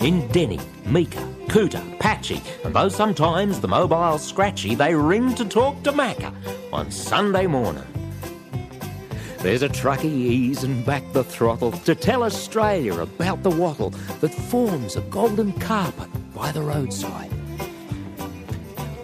In Denny, Mika, Cooter, Patchy, and though sometimes the mobile's scratchy, they ring to talk to Macca on Sunday morning. There's a truckie easing back the throttle to tell Australia about the wattle that forms a golden carpet by the roadside.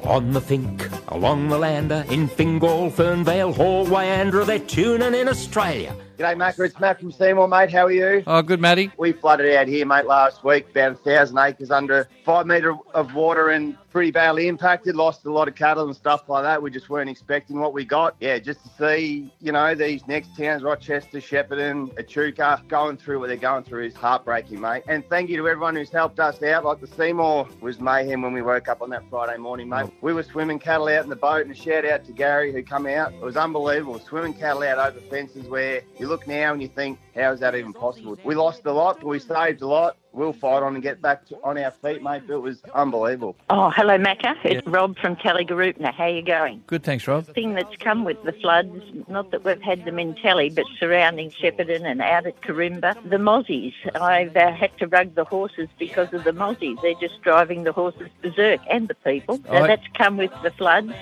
On the Finke, along the Lander, in Fingal, Fernvale, Hall, Wyandra, they're tuning in Australia. G'day, Macca. It's Matt from Seymour, mate. How are you? Oh, good, Matty. We flooded out here, mate, last week. About a thousand acres under five metre of water and pretty badly impacted. Lost a lot of cattle and stuff like that. We just weren't expecting what we got. Yeah, just to see, you know, these next towns, Rochester, Shepparton, Echuca, going through what they're going through is heartbreaking, mate. And thank you to everyone who's helped us out. Like the Seymour was mayhem when we woke up on that Friday morning, mate. We were swimming cattle out in the boat, and a shout out to Gary who come out. It was unbelievable. Swimming cattle out over fences where you look now and you think, how is that even possible? We lost a lot, but we saved a lot. We'll fight on and get back to, on our feet, mate. But it was unbelievable. Oh, hello, Macca. It's Rob from Tallygaroopna. How you going? Good, thanks, Rob. thing that's come with the floods, not that we've had them in Tally, but surrounding Shepparton and out at Carimba, the mozzies. I've uh, had to rug the horses because of the mozzies. They're just driving the horses berserk and the people. So I- that's come with the floods.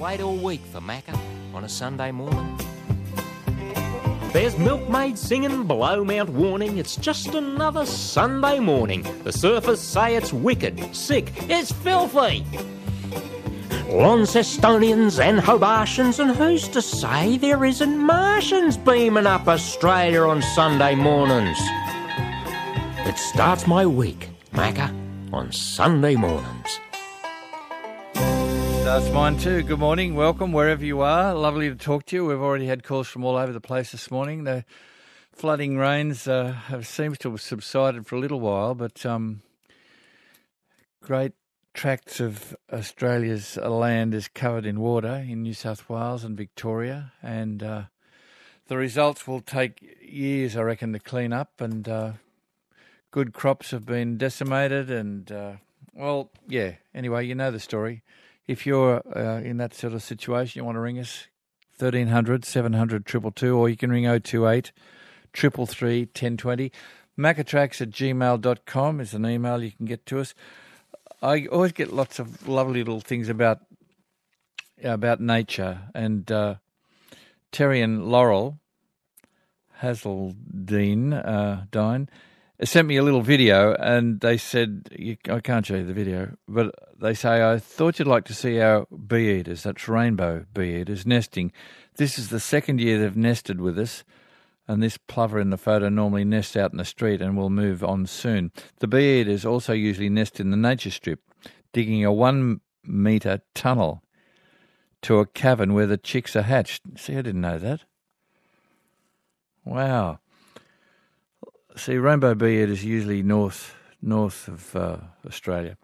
Wait all week for Macca on a Sunday morning. There's milkmaids singing below Mount Warning. It's just another Sunday morning. The surfers say it's wicked, sick, it's filthy. Launcestonians and Hobartians, and who's to say there isn't Martians beaming up Australia on Sunday mornings? It starts my week, Macca, on Sunday mornings. That's mine too. Good morning. Welcome wherever you are. Lovely to talk to you. We've already had calls from all over the place this morning. The flooding rains uh, have seems to have subsided for a little while, but um, great tracts of Australia's land is covered in water in New South Wales and Victoria, and uh, the results will take years, I reckon, to clean up. And uh, good crops have been decimated, and uh, well, yeah. Anyway, you know the story. If you're uh, in that sort of situation, you want to ring us 1300 700 222, or you can ring 028 333 1020. Macatrax at gmail.com is an email you can get to us. I always get lots of lovely little things about about nature, and uh, Terry and Laurel Hazeldine uh, Dine sent me a little video, and they said I can't show you the video, but they say I thought you'd like to see our bee eaters. That's rainbow bee eaters nesting. This is the second year they've nested with us. And this plover in the photo normally nests out in the street and will move on soon. The bee eaters also usually nest in the nature strip, digging a one metre tunnel to a cavern where the chicks are hatched. See, I didn't know that. Wow. See, rainbow bee eaters usually north north of uh, Australia.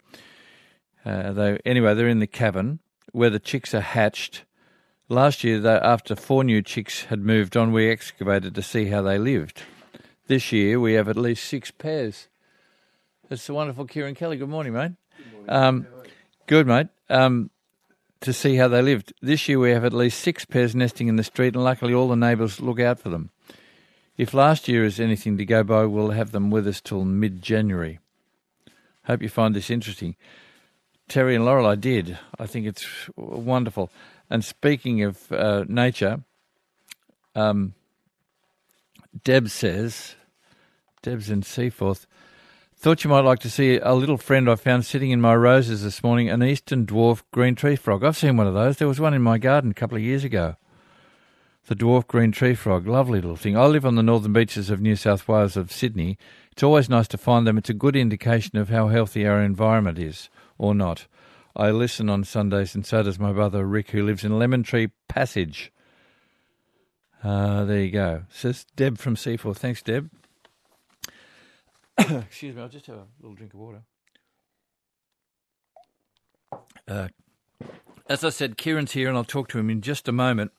Uh, they anyway, they're in the cabin where the chicks are hatched. Last year, they, after four new chicks had moved on, we excavated to see how they lived. This year, we have at least six pairs. That's the wonderful Kieran Kelly. Good morning, mate. Good, um, good mate. Um, to see how they lived. This year, we have at least six pairs nesting in the street, and luckily, all the neighbours look out for them. If last year is anything to go by, we'll have them with us till mid January. Hope you find this interesting. Terry and Laurel, I did. I think it's wonderful. And speaking of uh, nature, um, Deb says, Deb's in Seaforth, thought you might like to see a little friend I found sitting in my roses this morning, an eastern dwarf green tree frog. I've seen one of those. There was one in my garden a couple of years ago. The dwarf green tree frog, lovely little thing. I live on the northern beaches of New South Wales of Sydney. It's always nice to find them. It's a good indication of how healthy our environment is, or not. I listen on Sundays, and so does my brother Rick, who lives in Lemon Tree Passage. Uh, there you go. Says Deb from Seaforth. Thanks, Deb. Excuse me, I'll just have a little drink of water. Uh, as I said, Kieran's here, and I'll talk to him in just a moment.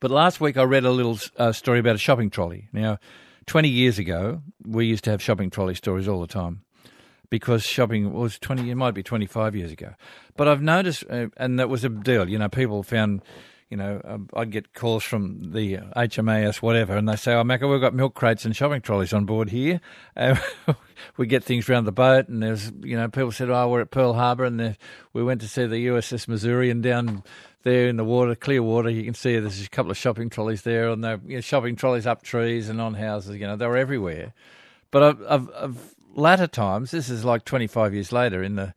But last week I read a little uh, story about a shopping trolley. Now, 20 years ago, we used to have shopping trolley stories all the time because shopping was 20, it might be 25 years ago. But I've noticed, uh, and that was a deal, you know, people found you know, um, I'd get calls from the HMAS, whatever, and they say, "Oh, Macca, we've got milk crates and shopping trolleys on board here." We get things around the boat, and there's, you know, people said, "Oh, we're at Pearl Harbor, and we went to see the USS Missouri, and down there in the water, clear water, you can see there's a couple of shopping trolleys there, and they're you know, shopping trolleys up trees and on houses. You know, they were everywhere. But I've, of, of latter times, this is like 25 years later in the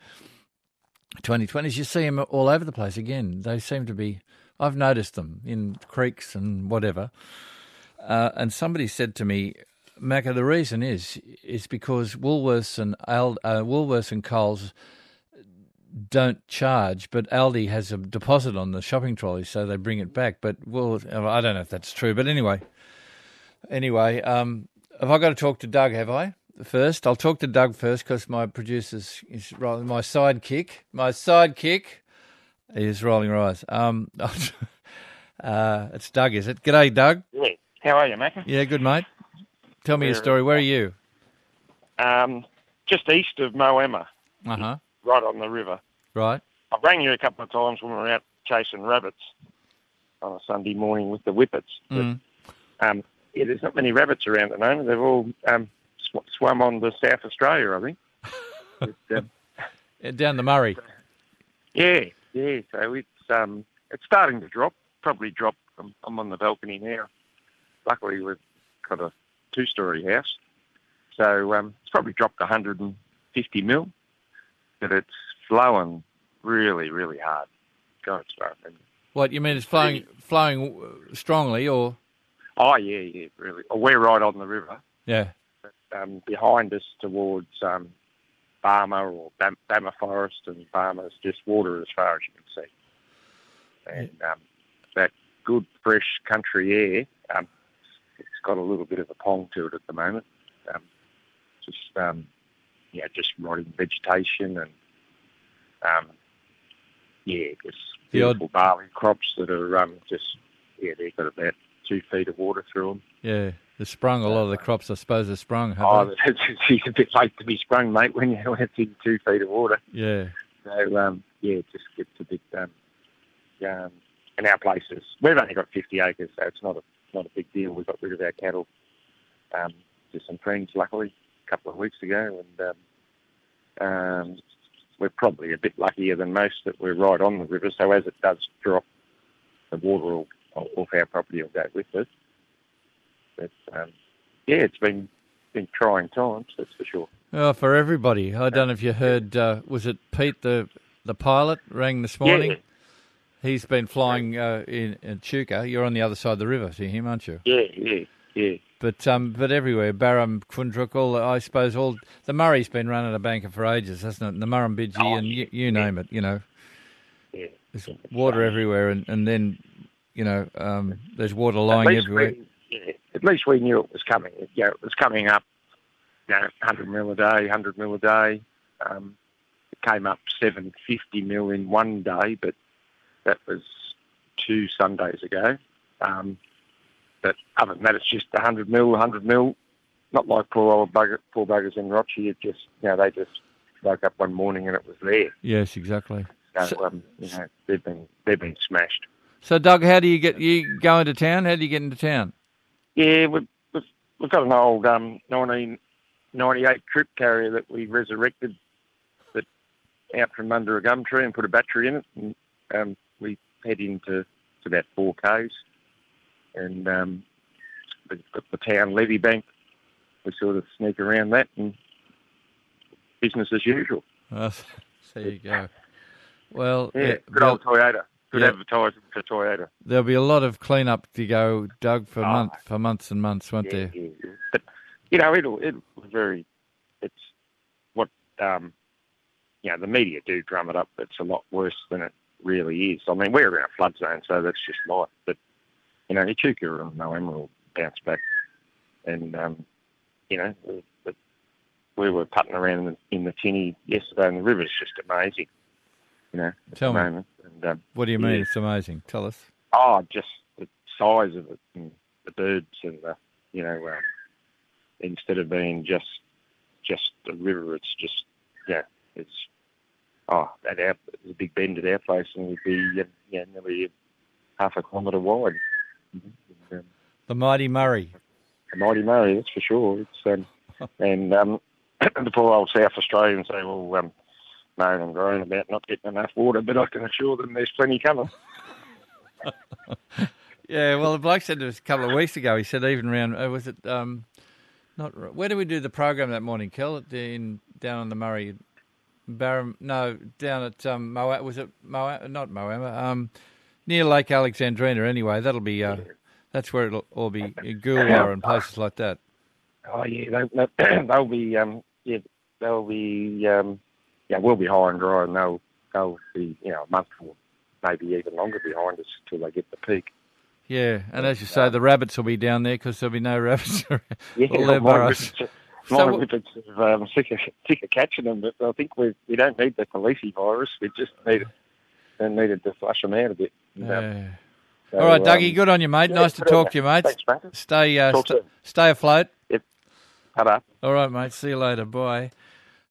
2020s, you see them all over the place again. They seem to be I've noticed them in creeks and whatever. Uh, and somebody said to me, Macca, the reason is is because Woolworths and Ald- uh, Woolworths and Coles don't charge, but Aldi has a deposit on the shopping trolley, so they bring it back. But well, I don't know if that's true, but anyway, anyway, um, have I got to talk to Doug? Have I first? I'll talk to Doug first because my producer's is rolling. my sidekick, my sidekick is rolling rise. Um, uh, it's Doug, is it? G'day, Doug. Yeah. How are you, Macca? Yeah, good, mate. Tell me Where, a story. Where are you? Um, just east of Moama. Uh huh. Right on the river. Right. I rang you a couple of times when we were out chasing rabbits on a Sunday morning with the whippets. Mm. Um, yeah, there's not many rabbits around at the moment. They've all um, sw- swum on to South Australia, I think. but, um, Down the Murray. Yeah, yeah, so it's um, it's starting to drop. Probably drop. I'm, I'm on the balcony now. Luckily, we've got a two-story house, so um, it's probably dropped 150 mil, but it's flowing really, really hard. God, it's. What you mean? It's flowing, flowing strongly, or? Oh yeah, yeah, really. we're right on the river. Yeah. Um, behind us, towards um, or Bam- Barmah Forest, and Barmah is just water as far as you can see. And um, that good fresh country air, um, it's got a little bit of a pong to it at the moment. Um, just um, yeah, just rotting vegetation and um, yeah, just beautiful odd... barley crops that are um, just yeah, they've got about two feet of water through them. Yeah, they're sprung. A lot of the crops, I suppose, are sprung. Oh, they? it's, a bit late to be sprung, mate, when you're in two feet of water. Yeah. So, um, yeah, it just gets a bit. Um, um, in our places, we've only got 50 acres, so it's not a not a big deal. We got rid of our cattle um, to some friends, luckily, a couple of weeks ago, and um, um, we're probably a bit luckier than most that we're right on the river. So as it does drop, the water will, off our property will go with it. Um, yeah, it's been been trying times, that's for sure. Oh, for everybody. I don't know if you heard. Uh, was it Pete the the pilot rang this morning? Yeah. He's been flying uh, in, in Chuka. You're on the other side of the river to him, aren't you? Yeah, yeah, yeah. But um, but everywhere, Barham, Koondrook, all I suppose all the Murray's been running a banker for ages, hasn't it? And the Murrumbidgee oh, and you, you name it, you know. Yeah. There's water everywhere, and, and then you know um, there's water lying everywhere. Yeah, at least we knew it was coming. It, you know, it was coming up, you know, 100 mil a day, 100 mil a day. Um, it came up 750 mil in one day, but that was two Sundays ago. Um, but other than that, it's just 100 mil, 100 mil. Not like poor old bugger, poor buggers in Rochie. It just, you know, they just woke up one morning and it was there. Yes, exactly. So, so um, you know, they've been they've been smashed. So, Doug, how do you get you go into town? How do you get into town? Yeah, we've, we've, we've got an old um, 1998 troop carrier that we resurrected that out from under a gum tree and put a battery in it. And um, we head into to about 4Ks. And um, we've got the town levy bank. We sort of sneak around that and business as usual. Oh, there you go. Well, yeah, good old Toyota. Good yeah. advertising for Toyota. There'll be a lot of clean-up to go, Doug, for oh, month, for months and months, won't yeah, there? Yeah, but you know, it'll it'll very. It's what um, you know. The media do drum it up. It's a lot worse than it really is. I mean, we're in a flood zone, so that's just life. But you know, Echuca and Moama will bounce back, and um, you know, but we were putting around in the, in the tinny yesterday, and the river's just amazing. You know, tell me. And, um, what do you mean? Yeah. It's amazing. Tell us. Oh, just the size of it, and the birds, and the you know, um, instead of being just just a river, it's just yeah, it's oh, at our, there's a big bend at our place, and it'd be uh, yeah, nearly half a kilometre wide. Um, The mighty Murray. the mighty Murray, that's for sure. It's um, and um, the poor old South Australians say, well, um, moan and groan about not getting enough water, but I can assure them there's plenty coming. Yeah, well, the bloke said to us a couple of weeks ago. He said even around uh, was it um, not where did we do the program that morning, Kel? In down on the Murray, Barham? No, down at um, Moa, was it Moa? Not Moama, um, near Lake Alexandrina. Anyway, that'll be uh, that's where it'll all be Goolwa and places like that. Oh yeah, they, they'll be um, yeah, they'll be um, yeah, we'll be high and dry, and they'll they'll be you know a month or maybe even longer behind us till they get the peak. Yeah, and as you say, the rabbits will be down there because there'll be no rabbits around. Yeah, All my So my what- whippets are um, sick of sick of catching them, but I think we we don't need the calicivirus. We just need it, needed to flush them out a bit. Um, Yeah. so, All right, Dougie, um, good on you, mate. yeah, nice to talk to you. mate. Thanks, mate. Stay, uh, st- stay afloat. Ta-da. All right, mate. See you later. Bye.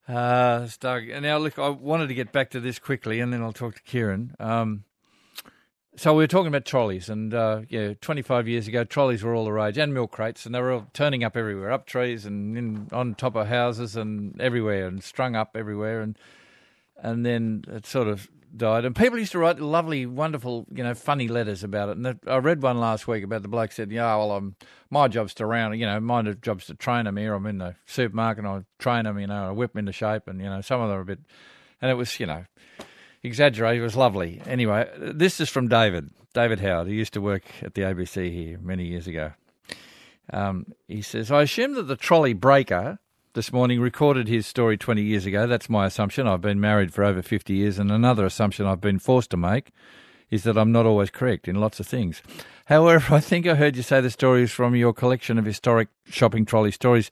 Uh, it's Doug. And now, look, I wanted to get back to this quickly, and then I'll talk to Kieran. Um, so we were talking about trolleys, and uh, yeah, 25 years ago, trolleys were all the rage, and milk crates, and they were all turning up everywhere, up trees and in, on top of houses and everywhere, and strung up everywhere, and and then it sort of died. And people used to write lovely, wonderful, you know, funny letters about it. And I read one last week about the bloke said, "Yeah, well, I'm my job's to round, you know, my job's to train them here. I'm in the supermarket, and I train them, you know, I whip them into shape, and you know, some of them are a bit." And it was, you know, exaggerated. It was lovely. Anyway, this is from David, David Howard, who used to work at the ABC here many years ago. Um, he says, I assume that the trolley breaker this morning recorded his story 20 years ago. That's my assumption. I've been married for over 50 years, and another assumption I've been forced to make is that I'm not always correct in lots of things. However, I think I heard you say the stories from your collection of historic shopping trolley stories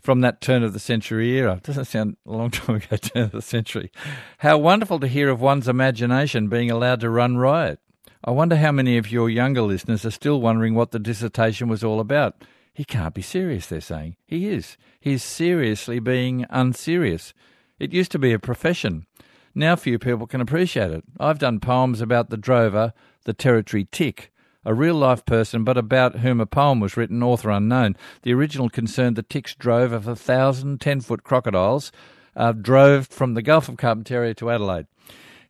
from that turn of the century era. Doesn't sound a long time ago, turn of the century. How wonderful to hear of one's imagination being allowed to run riot. I wonder how many of your younger listeners are still wondering what the dissertation was all about. He can't be serious, they're saying. He is. He's seriously being unserious. It used to be a profession. Now few people can appreciate it. I've done poems about the drover, the territory tick, a real life person, but about whom a poem was written, author unknown. The original concerned the tick's drove of a thousand ten foot crocodiles, uh, drove from the Gulf of Carpentaria to Adelaide.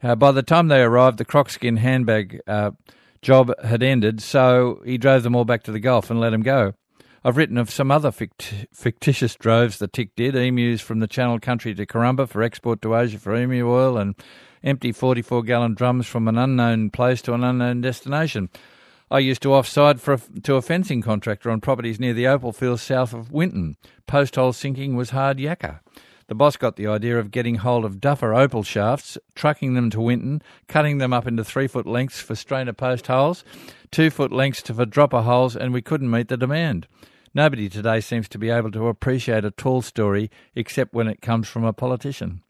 Uh, by the time they arrived, the crocskin handbag uh, job had ended, so he drove them all back to the Gulf and let them go. I've written of some other fict- fictitious droves the tick did emus from the Channel Country to Corumba for export to Asia for emu oil, and empty 44 gallon drums from an unknown place to an unknown destination. I used to offside for a, to a fencing contractor on properties near the Opal Fields south of Winton. Post hole sinking was hard yakka. The boss got the idea of getting hold of duffer opal shafts, trucking them to Winton, cutting them up into three foot lengths for strainer post holes, two foot lengths for dropper holes, and we couldn't meet the demand. Nobody today seems to be able to appreciate a tall story except when it comes from a politician.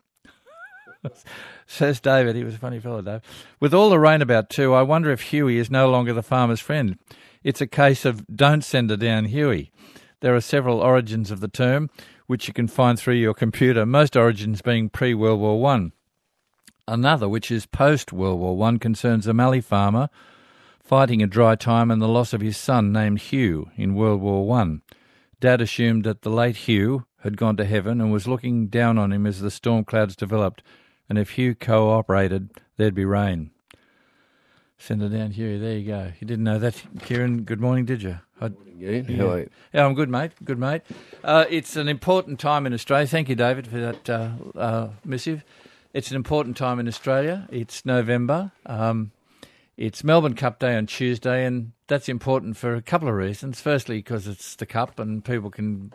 Says David, he was a funny fellow, Dave. With all the rain about too, I wonder if Huey is no longer the farmer's friend. It's a case of don't send her down, Huey. There are several origins of the term, which you can find through your computer, most origins being pre World War One. Another, which is post World War One, concerns a Mallee farmer fighting a dry time and the loss of his son named Hugh in World War One. Dad assumed that the late Hugh had gone to heaven and was looking down on him as the storm clouds developed, and if Hugh cooperated, there'd be rain. Send her down, Hugh. There you go. You didn't know that, Kieran. Good morning, did you? I, Yeah, how are you? yeah, I'm good, mate. Good, mate. Uh, it's an important time in Australia. Thank you, David, for that uh, uh, missive. It's an important time in Australia. It's November. Um, it's Melbourne Cup Day on Tuesday, and that's important for a couple of reasons. Firstly, because it's the Cup, and people can,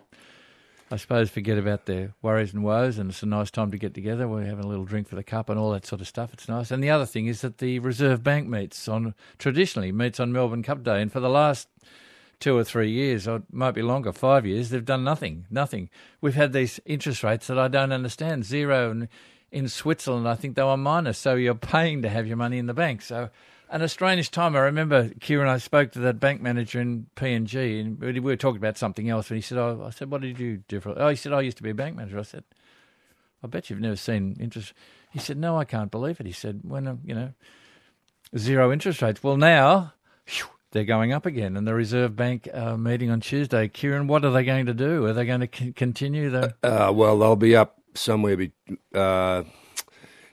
I suppose, forget about their worries and woes, and it's a nice time to get together. We're having a little drink for the Cup and all that sort of stuff. It's nice. And the other thing is that the Reserve Bank meets on traditionally meets on Melbourne Cup Day, and for the last two or three years, or it might be longer, five years, they've done nothing, nothing. We've had these interest rates that I don't understand, zero. And in Switzerland, I think they were minus, so you're paying to have your money in the bank. So, and a strange time. I remember Kieran. And I spoke to that bank manager in PNG, and we were talking about something else. And he said, "Oh, I said, what did you do different?" Oh, he said, "I used to be a bank manager." I said, "I bet you've never seen interest." He said, "No, I can't believe it." He said, "When uh, you know." Zero interest rates. Well, now phew, they're going up again. And the Reserve Bank uh, meeting on Tuesday. Kieran, what are they going to do? Are they going to c- continue the? Uh, well, they'll be up somewhere. Be, uh,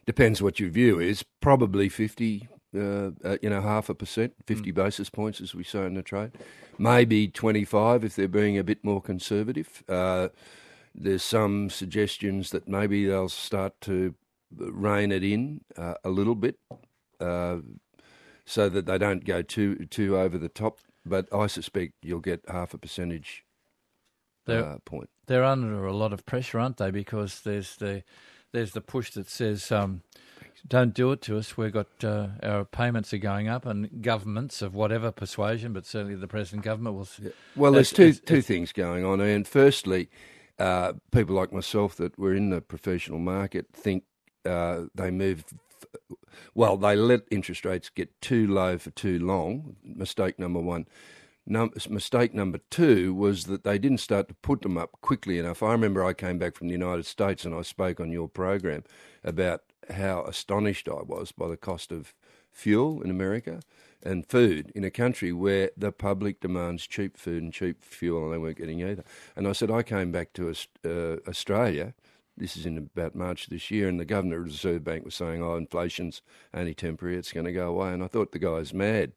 depends what your view is. Probably fifty. Uh, uh, you know, half a percent, fifty mm. basis points, as we say in the trade. Maybe twenty-five if they're being a bit more conservative. Uh, there's some suggestions that maybe they'll start to rein it in uh, a little bit, uh, so that they don't go too too over the top. But I suspect you'll get half a percentage they're, uh, point. They're under a lot of pressure, aren't they? Because there's the there's the push that says. Um, don't do it to us. We've got uh, our payments are going up, and governments of whatever persuasion, but certainly the present government will. Yeah. Well, there's two two things going on, and firstly, uh, people like myself that were in the professional market think uh, they move. Well, they let interest rates get too low for too long. Mistake number one. Num- mistake number two was that they didn't start to put them up quickly enough. I remember I came back from the United States and I spoke on your program about how astonished I was by the cost of fuel in America and food in a country where the public demands cheap food and cheap fuel and they weren't getting either. And I said, I came back to uh, Australia this is in about March this year, and the governor of the Reserve Bank was saying, "Oh, inflation's only temporary; it's going to go away." And I thought the guy's mad.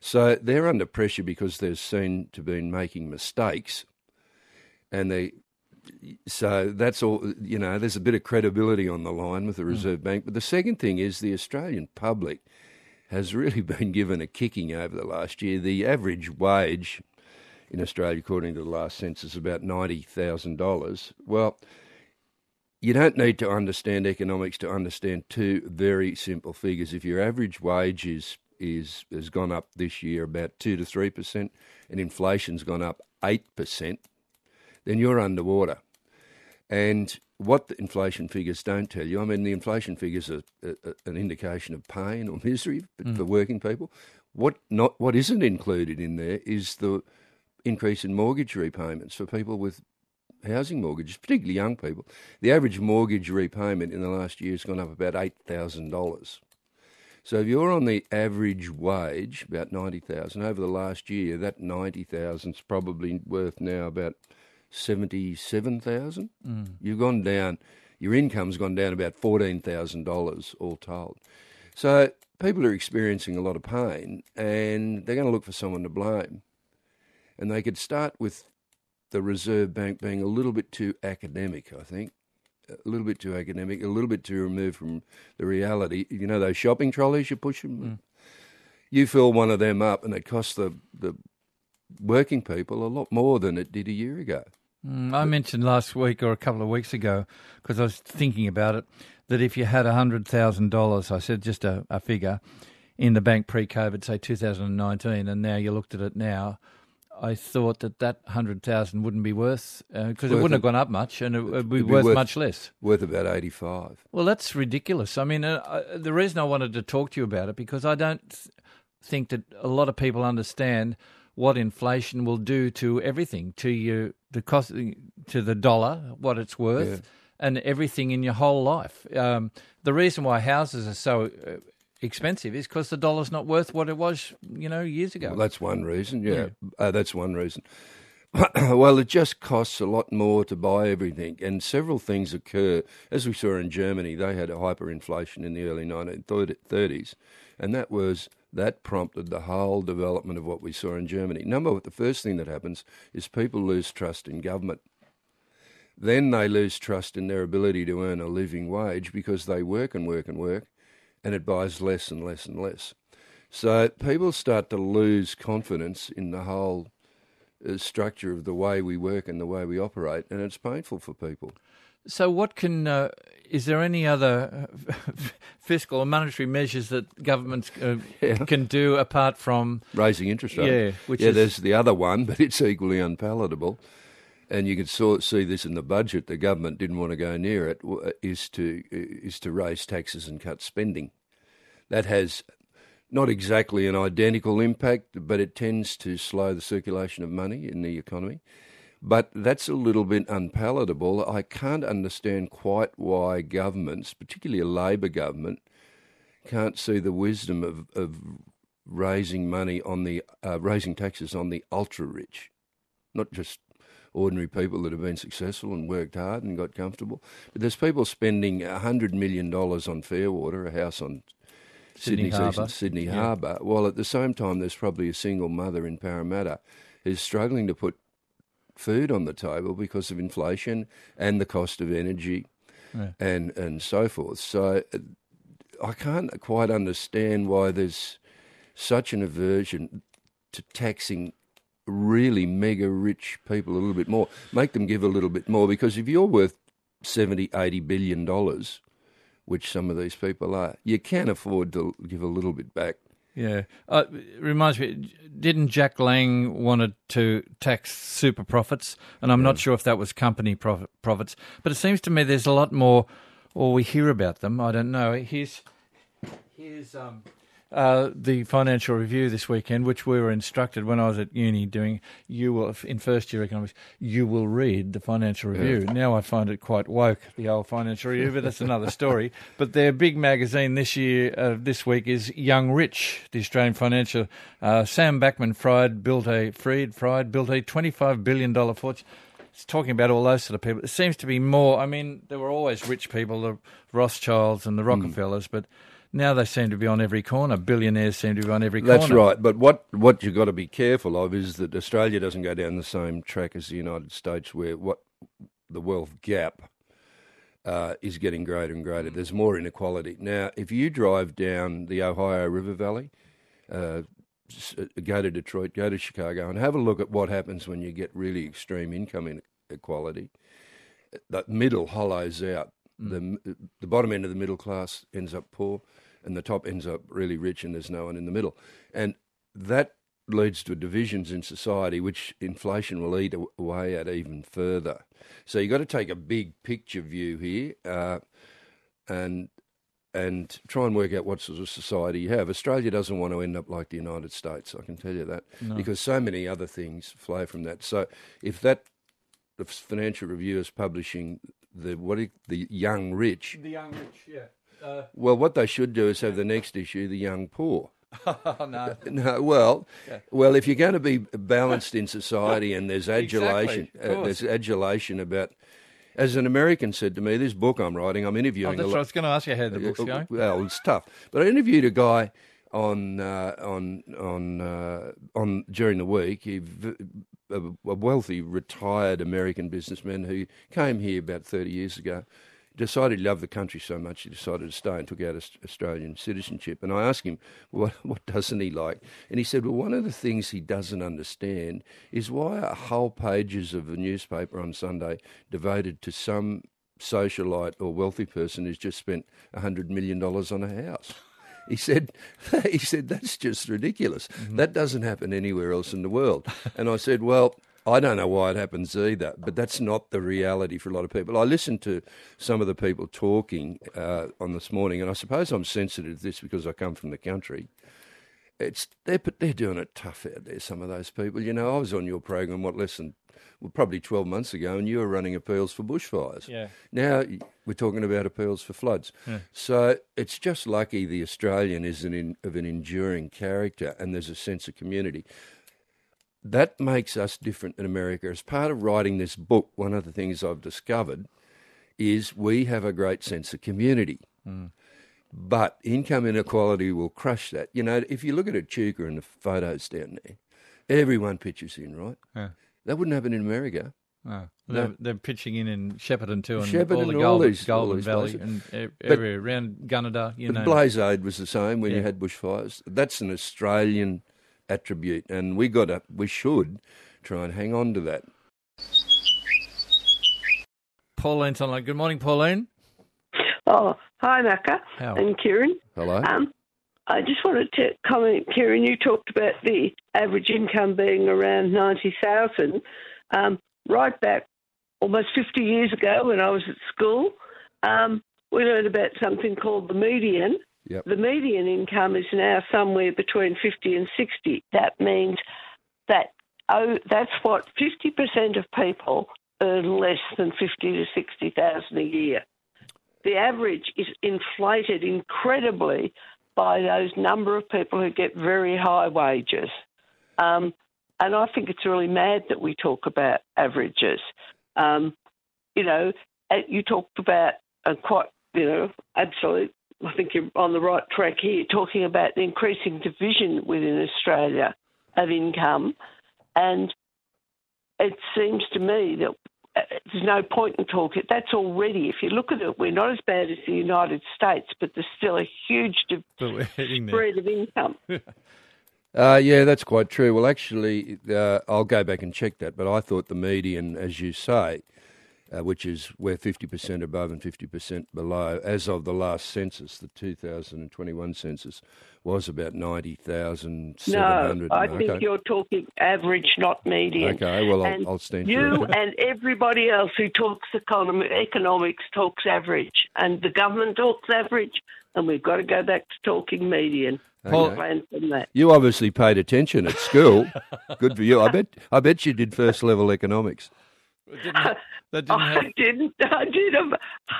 So they're under pressure because they're seen to be making mistakes, and they. So that's all. You know, there's a bit of credibility on the line with the hmm. Reserve mm. Bank. But the second thing is the Australian public has really been given a kicking over the last year. The average wage in Australia, according to the last census, is about ninety thousand dollars. Well you don't need to understand economics to understand two very simple figures. If your average wage is is has gone up this year about two to three percent, and inflation's gone up eight percent, then you're underwater. And what the inflation figures don't tell you, I mean, the inflation figures are, an indication of pain or misery mm. for working people. What not what isn't included in there is the increase in mortgage repayments for people with housing mortgages, particularly young people. The average mortgage repayment in the last year has gone up about $8,000. So if you're on the average wage, about 90,000, over the last year, that 90,000 is probably worth now about 77,000. Mm. You've gone down, your income's gone down about $14,000 all told. So people are experiencing a lot of pain and they're going to look for someone to blame. And they could start with the Reserve Bank being a little bit too academic, I think. A little bit too academic, a little bit too removed from the reality. You know those shopping trolleys you push them? Mm. You fill one of them up and it costs the, the working people a lot more than it did a year ago. Mm, I mentioned last week or a couple of weeks ago, because I was thinking about it, that if you had $100,000, I said just a, a figure, in the bank pre COVID, say 2019, and now you looked at it now, I thought that that hundred thousand wouldn't be worth because uh, it wouldn't a, have gone up much, and it would be, worth, worth, much less. Worth about eighty-five. Well, that's ridiculous. I mean, uh, I, the reason I wanted to talk to you about it because I don't th- think that a lot of people understand what inflation will do to everything, to you, the cost, to the dollar, what it's worth. Yeah. And everything in your whole life. Um, the reason why houses are so uh, expensive is because the dollar's not worth what it was, you know, years ago. Well, that's one reason. Yeah, yeah. Uh, that's one reason. well, it just costs a lot more to buy everything, and several things occur. As we saw in Germany, they had a hyperinflation in the early 1930s, and that was that prompted the whole development of what we saw in Germany. Number one, the first thing that happens is people lose trust in government. Then they lose trust in their ability to earn a living wage because they work and work and work, and it buys less and less and less. So people start to lose confidence in the whole uh, structure of the way we work and the way we operate, and it's painful for people. So, what can uh, is there any other uh, fiscal or monetary measures that governments uh, yeah. can do apart from raising interest rates? Yeah, yeah. Is... There's the other one, but it's equally unpalatable and you can see this in the budget. The government didn't want to go near it. Is to is to raise taxes and cut spending. That has not exactly an identical impact, but it tends to slow the circulation of money in the economy. But that's a little bit unpalatable. I can't understand quite why governments, particularly a Labor government, can't see the wisdom of, of raising money on the uh, raising taxes on the ultra rich, not just ordinary people that have been successful and worked hard and got comfortable. But there's people spending hundred million dollars on Fairwater, a house on Sydney Sydney, Harbour. Sydney Yeah. Harbour, while at the same time there's probably a single mother in Parramatta who's struggling to put food on the table because of inflation and the cost of energy Yeah. and and so forth. So uh, I can't quite understand why there's such an aversion to taxing really mega rich people a little bit more. Make them give a little bit more because if you're worth 70, 80 billion dollars, which some of these people are, you can afford to give a little bit back. Yeah, uh, it reminds me. Didn't Jack Lang wanted to tax super profits, and I'm not sure if that was company profit, profits, but it seems to me there's a lot more, or we hear about them. I don't know. Here's here's um, uh, the financial review this weekend, which we were instructed when I was at uni doing. You will in first year economics, you will read the financial review. Now I find it quite woke, the old financial review, but that's another story. But their big magazine this year, uh, this week, is Young Rich, the Australian financial. Uh, Sam Bankman-Fried built a Fried Fried built a twenty-five billion dollar fortune. It's talking about all those sort of people. It seems to be more. I mean, there were always rich people, the Rothschilds and the Rockefellers, but now they seem to be on every corner. Billionaires seem to be on every corner. That's right. But what what you've got to be careful of is that Australia doesn't go down the same track as the United States, where what the wealth gap uh, is getting greater and greater. There's more inequality now. If you drive down the Ohio River Valley, uh, go to Detroit, go to Chicago, and have a look at what happens when you get really extreme income inequality. The middle hollows out. The the bottom end of the middle class ends up poor, and the top ends up really rich, and there's no one in the middle. And that leads to divisions in society, which inflation will eat away at even further. So you've got to take a big picture view here, uh, and and try and work out what sort of society you have. Australia doesn't want to end up like the United States, I can tell you that, because so many other things flow from that. So if that the Financial Review is publishing the what it- the young rich, The young rich, yeah. Uh, well, what they should do is have the next issue, the young poor. oh no. No, well, well, if you're going to be balanced in society and there's adulation, Exactly, uh, there's adulation about. As an American said to me, this book I'm writing, I'm Oh, interviewing. that's a what lot, I was going to ask you how the book's uh, going. Well, it's tough, but I interviewed a guy on uh, on on uh, on during the week. He, a, wealthy retired American businessman who came here about thirty years ago. Decided he loved the country so much he decided to stay and took out Aus- Australian citizenship. And I asked him, what, what doesn't he like? And he said, well, one of the things he doesn't understand is why are whole pages of a newspaper on Sunday devoted to some socialite or wealthy person who's just spent $100 million on a house. He said, he said, that's just ridiculous. That doesn't happen anywhere else in the world. And I said, well, I don't know why it happens either, but that's not the reality for a lot of people. I listened to some of the people talking uh, on this morning, and I suppose I'm sensitive to this because I come from the country. It's they're they're doing it tough out there. Some of those people, you know, I was on your program what less than well, probably twelve months ago, and you were running appeals for bushfires. Yeah. Now we're talking about appeals for floods. So it's just lucky the Australian is an in, of an enduring character, and there's a sense of community. That makes us different in America. As part of writing this book, one of the things I've discovered is we have a great sense of community. Mm. But income inequality will crush that. You know, if you look at Echuca and the photos down there, everyone pitches in, right? Yeah. That wouldn't happen in America. Oh, they're, they're pitching in in Shepparton too, and Shepparton all the and all Golden, all these Valley places. and everywhere But- around Gunnedah. You But know, Blaze Aid was the same when you had bushfires. That's an Australian attribute, and we got to, we should try and hang on to that. Pauline's online. Good morning, Pauline. Oh, hi, Macca How? and Kieran. Hello. Um, I just wanted to comment, Kieran. You talked about the average income being around ninety thousand. Um, right back almost fifty years ago, when I was at school, um, we learned about something called the median. Yep. The median income is now somewhere between fifty and sixty. That means that oh, that's what fifty percent of people earn less than fifty to sixty thousand a year the average is inflated incredibly by those number of people who get very high wages. Um, and I think it's really mad that we talk about averages. Um, you know, you talked about a quite, you know, absolute. I think you're on the right track here, talking about the increasing division within Australia of income, and it seems to me that there's no point in talking. That's already, if you look at it, we're not as bad as the United States, but there's still a huge di- But there. spread of income. Uh, yeah, that's quite true. Well, actually, uh, I'll go back and check that, but I thought the median, as you say, uh, which is we're 50% above and 50% below, as of the last census, the 2021 census, was about 90,700. No, I think you're talking average, not median. Okay, well, I'll, I'll stand You and everybody else who talks economy, economics talks average, and the government talks average, and we've got to go back to talking median. Paul- that. You obviously paid attention at school. Good for you. I bet. I bet you did first level economics. Didn't, that didn't I help. didn't. I did. um,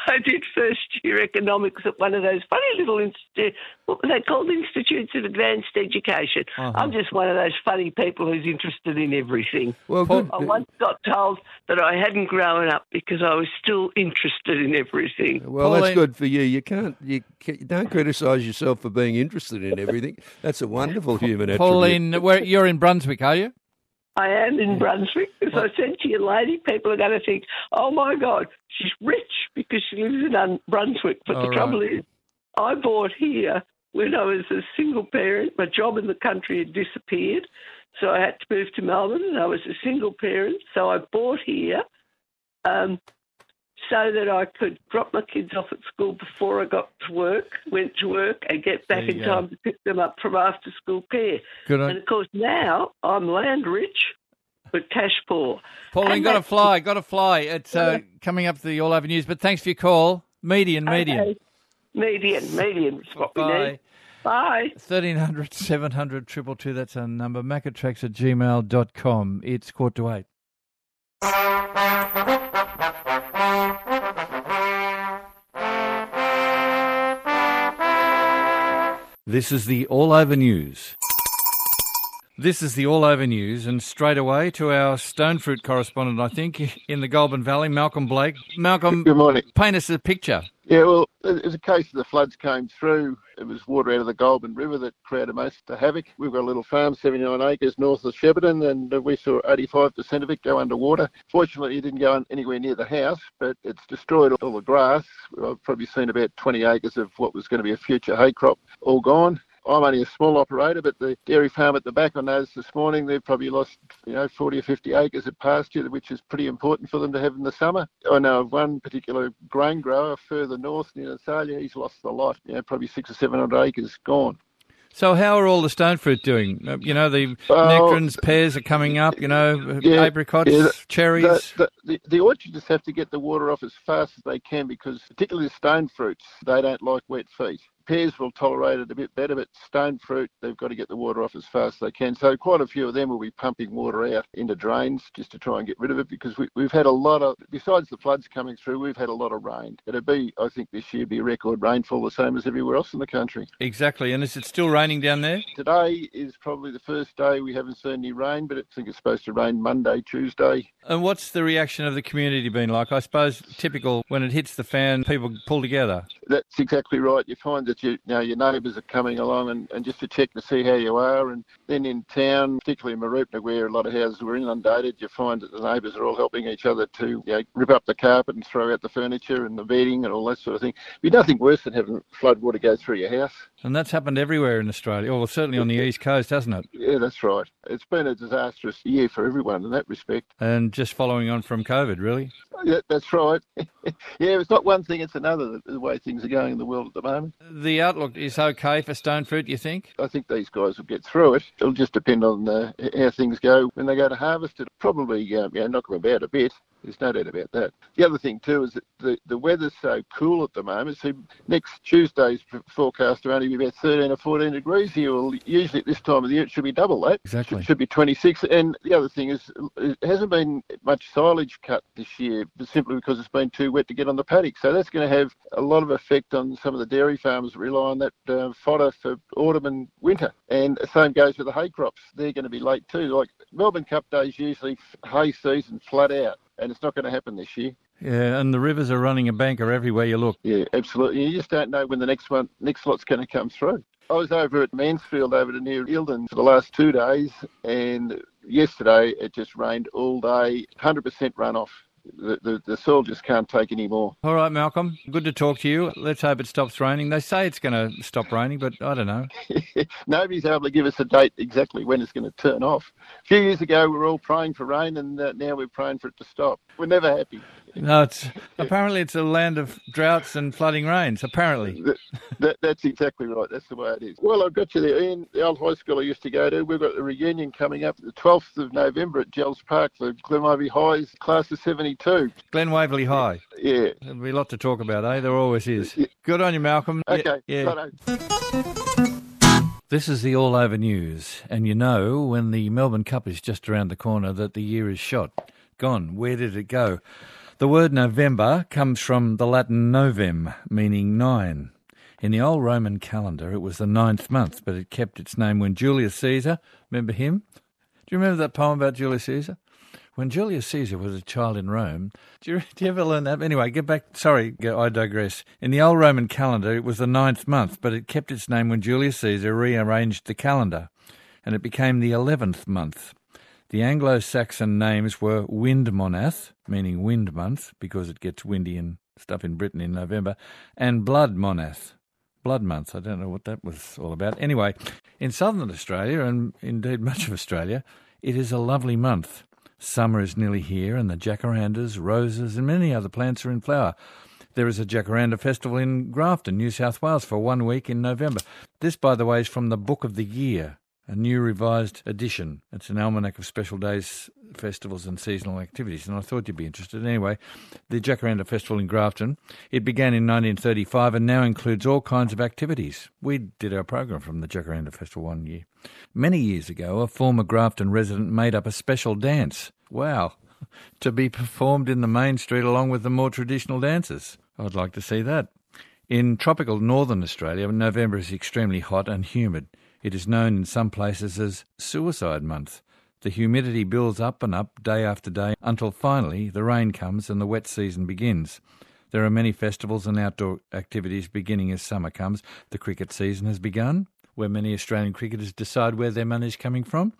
I did first year economics at one of those funny little institutes. What were they called? Institutes of Advanced Education. Uh-huh. I'm just one of those funny people who's interested in everything. Well, Paul- good. I once got told that I hadn't grown up because I was still interested in everything. Well, that's good for you. You can't. You, ca- you don't criticise yourself for being interested in everything. That's a wonderful human attribute. Pauline, where, you're in Brunswick, are you? I am in Brunswick. As I said to you, lady, people are going to think, oh my God, she's rich because she lives in Un- Brunswick. But All the right. trouble is, I bought here when I was a single parent. My job in the country had disappeared. So I had to move to Melbourne and I was a single parent. So I bought here um, so that I could drop my kids off at school before I got to work, went to work, and get back in go. time to pick them up from after school care. Good And of course, now I'm land rich, but cash poor. Pauline, got to fly, got to fly. It's uh, coming up to the All Over News, but thanks for your call. Median, median. Okay. Median, median is what we Bye. need. Bye. 1300 700 222, that's our number. Macatrax at gmail.com. It's quarter to eight. This is the All Over News. This is the All Over News, and straight away to our stone fruit correspondent, I think, in the Goulburn Valley, Malcolm Blake. Malcolm, Good morning. paint us a picture. Yeah, well, it was a case of the floods came through. It was water out of the Goulburn River that created most of the havoc. We've got a little farm, 79 acres north of Shepparton, and uh, we saw 85% of it go underwater. Fortunately, it didn't go anywhere near the house, but it's destroyed all the grass. I've probably seen about 20 acres of what was going to be a future hay crop all gone. I'm only a small operator, but the dairy farm at the back, I noticed this morning, they've probably lost, you know, 40 or 50 acres of pasture, which is pretty important for them to have in the summer. I know of one particular grain grower further north near Nathalia, he's lost a lot, you know, probably six or 700 acres gone. So, how are all the stone fruit doing? Uh, You know, the nectarines, pears are coming up, you know, Yeah, apricots, yeah, cherries. The, the, the, the orchards have to get the water off as fast as they can because, particularly the stone fruits, they don't like wet feet. Pears will tolerate it a bit better, but stone fruit, they've got to get the water off as fast as they can. So, quite a few of them will be pumping water out into drains just to try and get rid of it because we, we've had a lot of, besides the floods coming through, we've had a lot of rain. It'll be, I think, this year be a record rainfall, the same as everywhere else in the country. Exactly. And is it still raining down there? Today is probably the first day we haven't seen any rain, but I think it's supposed to rain Monday, Tuesday, And what's the reaction of the community been like? I suppose typical when it hits the fan, people pull together. That's exactly right. You find that you, you know your neighbours are coming along and, and just to check to see how you are. And then in town, particularly in Mooroopna, where a lot of houses were inundated, you find that the neighbours are all helping each other to you know, rip up the carpet and throw out the furniture and the bedding and all that sort of thing. It'd be nothing worse than having flood water go through your house. And that's happened everywhere in Australia, or certainly on the East Coast, hasn't it? Yeah, that's right. It's been a disastrous year for everyone in that respect. And just following on from COVID, really. Yeah, that's right. yeah, it's not one thing, it's another, the way things are going in the world at the moment. The outlook is okay for stone fruit, you think? I think these guys will get through it. It'll just depend on uh, how things go when they go to harvest. It'll probably uh, you know, knock them about a bit, There's no doubt about that. The other thing too is that the, the weather's so cool at the moment. So next Tuesday's forecast will only be about 13 or 14 degrees here. Well, usually at this time of the year it should be double that. Exactly. It should be 26. And the other thing is it hasn't been much silage cut this year, but simply because it's been too wet to get on the paddock. So that's going to have a lot of effect on some of the dairy farmers that rely on that uh, fodder for autumn and winter. And the same goes with the hay crops. They're going to be late too. Like Melbourne Cup days usually hay season flat out and it's not going to happen this year. Yeah, and the rivers are running a banker everywhere you look. Yeah, absolutely. You just don't know when the next one, next lot's going to come through. I was over at Mansfield over to near Eildon for the last two days, and yesterday it just rained all day, 100% runoff the, the, the soil just can't take any more. All right, Malcolm. Good to talk to you. Let's hope it stops raining. They say it's going to stop raining, but I don't know. Nobody's able to give us a date exactly when it's going to turn off. A few years ago, we were all praying for rain, and uh, now we're praying for it to stop. We're never happy. No, it's apparently it's a land of droughts and flooding rains. Apparently, that, that, that's exactly right. That's the way it is. Well, I've got you there, Ian. The old high school I used to go to. We've got the reunion coming up the 12th of November at Jells Park. The Glen High's class of 72. Glen Waverley High. Yeah, there'll be a lot to talk about, eh? There always is. Yeah. Good on you, Malcolm. Okay. Yeah. This is the all over news, and you know when the Melbourne Cup is just around the corner that the year is shot. Gone. Where did it go? The word November comes from the Latin novem, meaning nine. In the old Roman calendar, it was the ninth month, but it kept its name when Julius Caesar, remember him? Do you remember that poem about Julius Caesar? When Julius Caesar was a child in Rome, do you, do you ever learn that? Anyway, get back. Sorry, I digress. In the old Roman calendar, it was the ninth month, but it kept its name when Julius Caesar rearranged the calendar, and it became the eleventh month. The Anglo Saxon names were Windmonath, meaning wind month, because it gets windy and stuff in Britain in November, and Bloodmonath, blood month. I don't know what that was all about. Anyway, in southern Australia, and indeed much of Australia, it is a lovely month. Summer is nearly here, and the jacarandas, roses, and many other plants are in flower. There is a Jacaranda Festival in Grafton, New South Wales, for one week in November. This, by the way, is from the Book of the Year, a new revised edition. It's an almanac of special days, festivals, and seasonal activities, and I thought you'd be interested. Anyway, the Jacaranda Festival in Grafton, it began in 1935 and now includes all kinds of activities. We did our program from the Jacaranda Festival one year. Many years ago, a former Grafton resident made up a special dance. Wow! to be performed in the main street along with the more traditional dances. I'd like to see that. In tropical northern Australia, November is extremely hot and humid. It is known in some places as Suicide Month. The humidity builds up and up day after day until finally the rain comes and the wet season begins. There are many festivals and outdoor activities beginning as summer comes. The cricket season has begun, where many Australian cricketers decide where their money is coming from.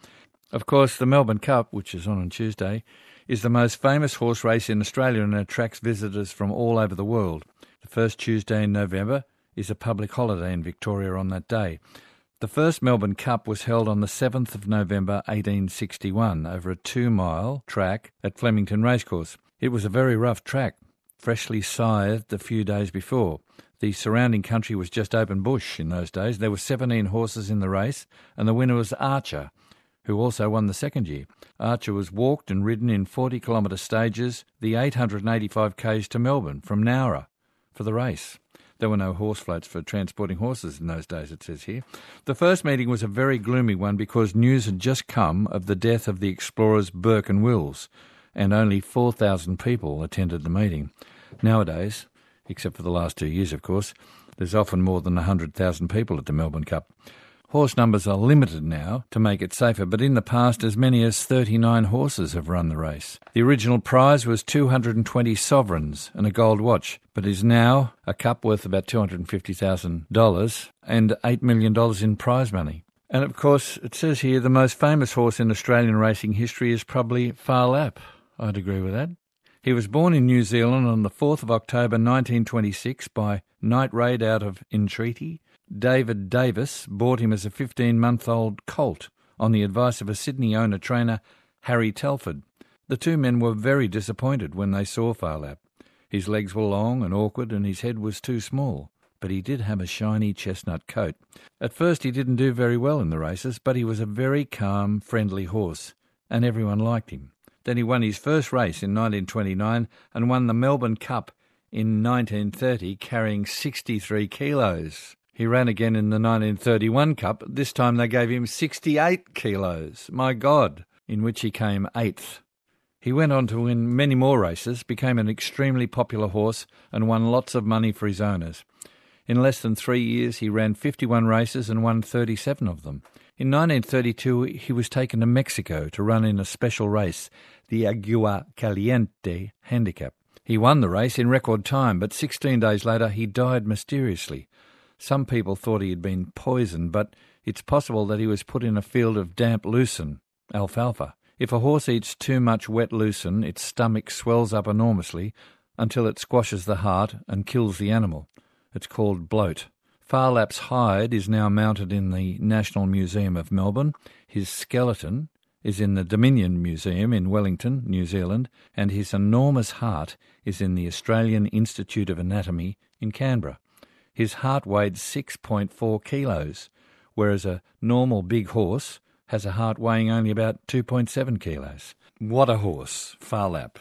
Of course, the Melbourne Cup, which is on on Tuesday, is the most famous horse race in Australia and attracts visitors from all over the world. The first Tuesday in November is a public holiday in Victoria on that day. The first Melbourne Cup was held on the 7th of November 1861 over a two mile track at Flemington Racecourse. It was a very rough track, freshly scythed a few days before. The surrounding country was just open bush in those days. There were 17 horses in the race, and the winner was Archer, who also won the second year. Archer was walked and ridden in 40 kilometre stages, the 885 k's to Melbourne from Nowra for the race. There were no horse floats for transporting horses in those days, it says here. The first meeting was a very gloomy one because news had just come of the death of the explorers Burke and Wills, and only 4,000 people attended the meeting. Nowadays, except for the last two years, of course, there's often more than 100,000 people at the Melbourne Cup. Horse numbers are limited now to make it safer, but in the past, as many as 39 horses have run the race. The original prize was 220 sovereigns and a gold watch, but is now a cup worth about $250,000 and $8 million in prize money. And of course, it says here the most famous horse in Australian racing history is probably Phar Lap. I'd agree with that. He was born in New Zealand on the 4th of October 1926 by night raid out of Entreaty David Davis bought him as a 15 month old colt on the advice of a Sydney owner trainer, Harry Telford. The two men were very disappointed when they saw Phar Lap. His legs were long and awkward, and his head was too small, but he did have a shiny chestnut coat. At first, he didn't do very well in the races, but he was a very calm, friendly horse, and everyone liked him. Then he won his first race in 1929 and won the Melbourne Cup in 1930, carrying 63 kilos. He ran again in the 1931 Cup. This time they gave him 68 kilos. My God! In which he came eighth. He went on to win many more races, became an extremely popular horse, and won lots of money for his owners. In less than three years, he ran 51 races and won 37 of them. In 1932, he was taken to Mexico to run in a special race, the Agua Caliente Handicap. He won the race in record time, but 16 days later he died mysteriously. Some people thought he had been poisoned, but it's possible that he was put in a field of damp lucerne, alfalfa. If a horse eats too much wet lucerne, its stomach swells up enormously until it squashes the heart and kills the animal. It's called bloat. Phar Lap's hide is now mounted in the National Museum of Melbourne. His skeleton is in the Dominion Museum in Wellington, New Zealand, and his enormous heart is in the Australian Institute of Anatomy in Canberra. His heart weighed 6.4 kilos, whereas a normal big horse has a heart weighing only about 2.7 kilos. What a horse, Phar Lap.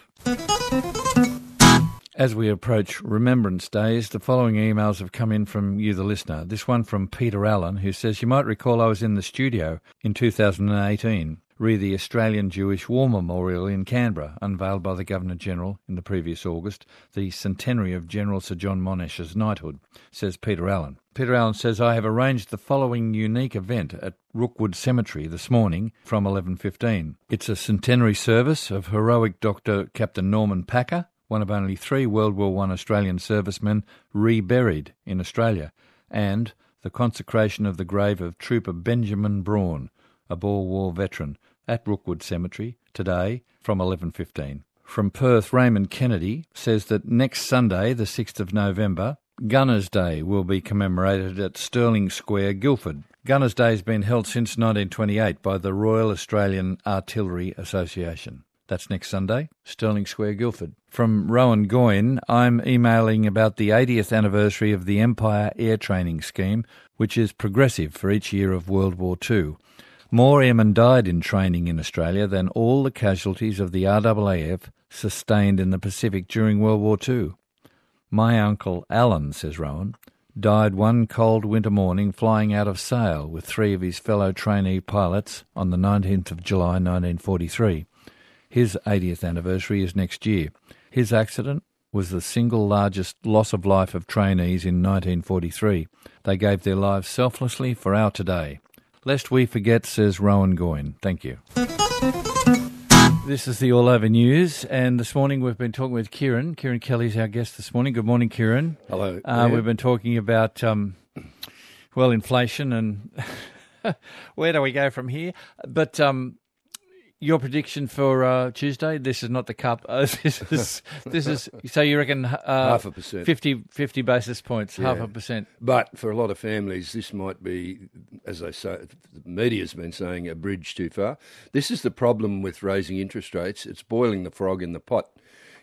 As we approach Remembrance Days, the following emails have come in from you, the listener. This one from Peter Allen, who says, You might recall I was in the studio in 2018 re the Australian Jewish War Memorial in Canberra, unveiled by the Governor General in the previous August, the centenary of General Sir John Monash's knighthood, says Peter Allen. Peter Allen says, I have arranged the following unique event at Rookwood Cemetery this morning from 11.15. It's a centenary service of heroic Dr. Captain Norman Packer, one of only three World War I Australian servicemen reburied in Australia, and the consecration of the grave of Trooper Benjamin Braun, a Boer War veteran, at Rookwood Cemetery today from 11.15. From Perth, Raymond Kennedy says that next Sunday, the 6th of November, Gunners Day will be commemorated at Stirling Square, Guildford. Gunners Day has been held since 1928 by the Royal Australian Artillery Association. That's next Sunday, Stirling Square, Guildford. From Rowan Goyne, I'm emailing about the 80th anniversary of the Empire Air Training Scheme, which is progressive for each year of World War II. More airmen died in training in Australia than all the casualties of the RAAF sustained in the Pacific during World War II. My uncle Alan, says Rowan, died one cold winter morning flying out of Sale with three of his fellow trainee pilots on the 19th of July 1943. His 80th anniversary is next year. His accident was the single largest loss of life of trainees in 1943. They gave their lives selflessly for our today. Lest we forget, says Rowan Goyne. Thank you. This is the All Over News, and this morning we've been talking with Kieran. Kieran Kelly's our guest this morning. Good morning, Kieran. Hello. Uh, Yeah. We've been talking about, um, well, inflation and where do we go from here? But um, your prediction for uh, Tuesday? This is not the cup. Uh, this is this is. So you reckon uh, Half a percent. 50, 50 basis points, half a percent. But for a lot of families, this might be, as they say, the media's been saying, a bridge too far. This is the problem with raising interest rates. It's boiling the frog in the pot.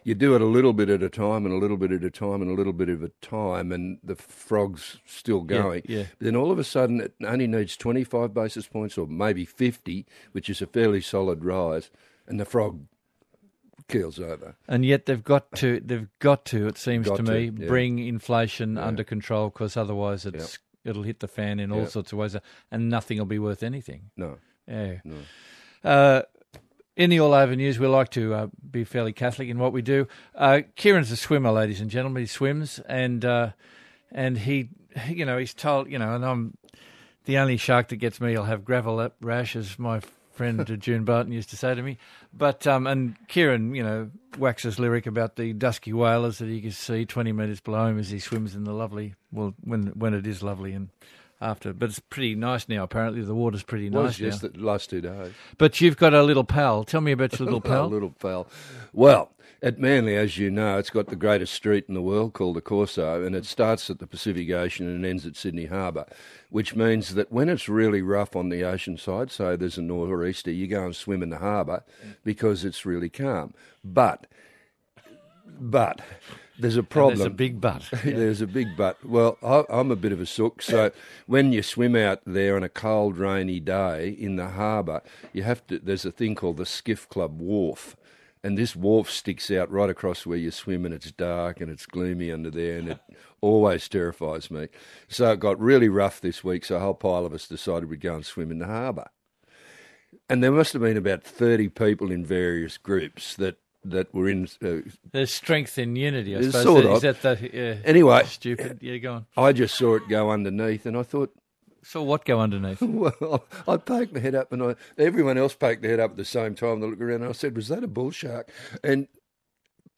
You do it a little bit at a time and a little bit at a time and a little bit of a time, and the frog's still Yeah, going. yeah. Then all of a sudden, it only needs 25 basis points or maybe 50, which is a fairly solid rise, and the frog keels over. And yet they've got to, they've got to, it seems Got to to, me, yeah. bring inflation under control because otherwise it's it'll hit the fan in all Yeah. sorts of ways, and nothing will be worth anything. No. Yeah. No. Uh, in the All Over News, we like to uh, be fairly Catholic in what we do. Uh, Kieran's a swimmer, ladies and gentlemen. He swims, and uh, and he, you know, he's told, you know, and I'm the only shark that gets me. I'll have gravel rash, as my friend June Barton used to say to me. But um, and Kieran, you know, waxes lyric about the dusky whalers that he can see 20 metres below him as he swims in the lovely, well, when when it is lovely and after. But it's pretty nice now. Apparently, the water's pretty Was nice now. just the last two days. But you've got a little pal. Tell me about your little A pal. little pal. Well, at Manly, as you know, it's got the greatest street in the world called the Corso, and it starts at the Pacific Ocean and ends at Sydney Harbour, which means that when it's really rough on the ocean side, so there's a nor'easter, you go and swim in the harbour because it's really calm. But, but, there's a problem. There's a big butt. There's a big but. Well, I, I'm a bit of a sook, so when you swim out there on a cold, rainy day in the harbour, you have to. There's a thing called the Skiff Club Wharf, and this wharf sticks out right across where you swim, and it's dark and it's gloomy under there, and it always terrifies me. So it got really rough this week. So a whole pile of us decided we'd go and swim in the harbour, and there must have been about thirty people in various groups that that were in. Uh, There's strength in unity, I suppose. sort Is that the yeah, Anyway. stupid? Yeah, go on. I just saw it go underneath, and I thought, So what go underneath? Well, I poked my head up, and I, everyone else poked their head up at the same time. They looked around, and I said, "Was that a bull shark?" And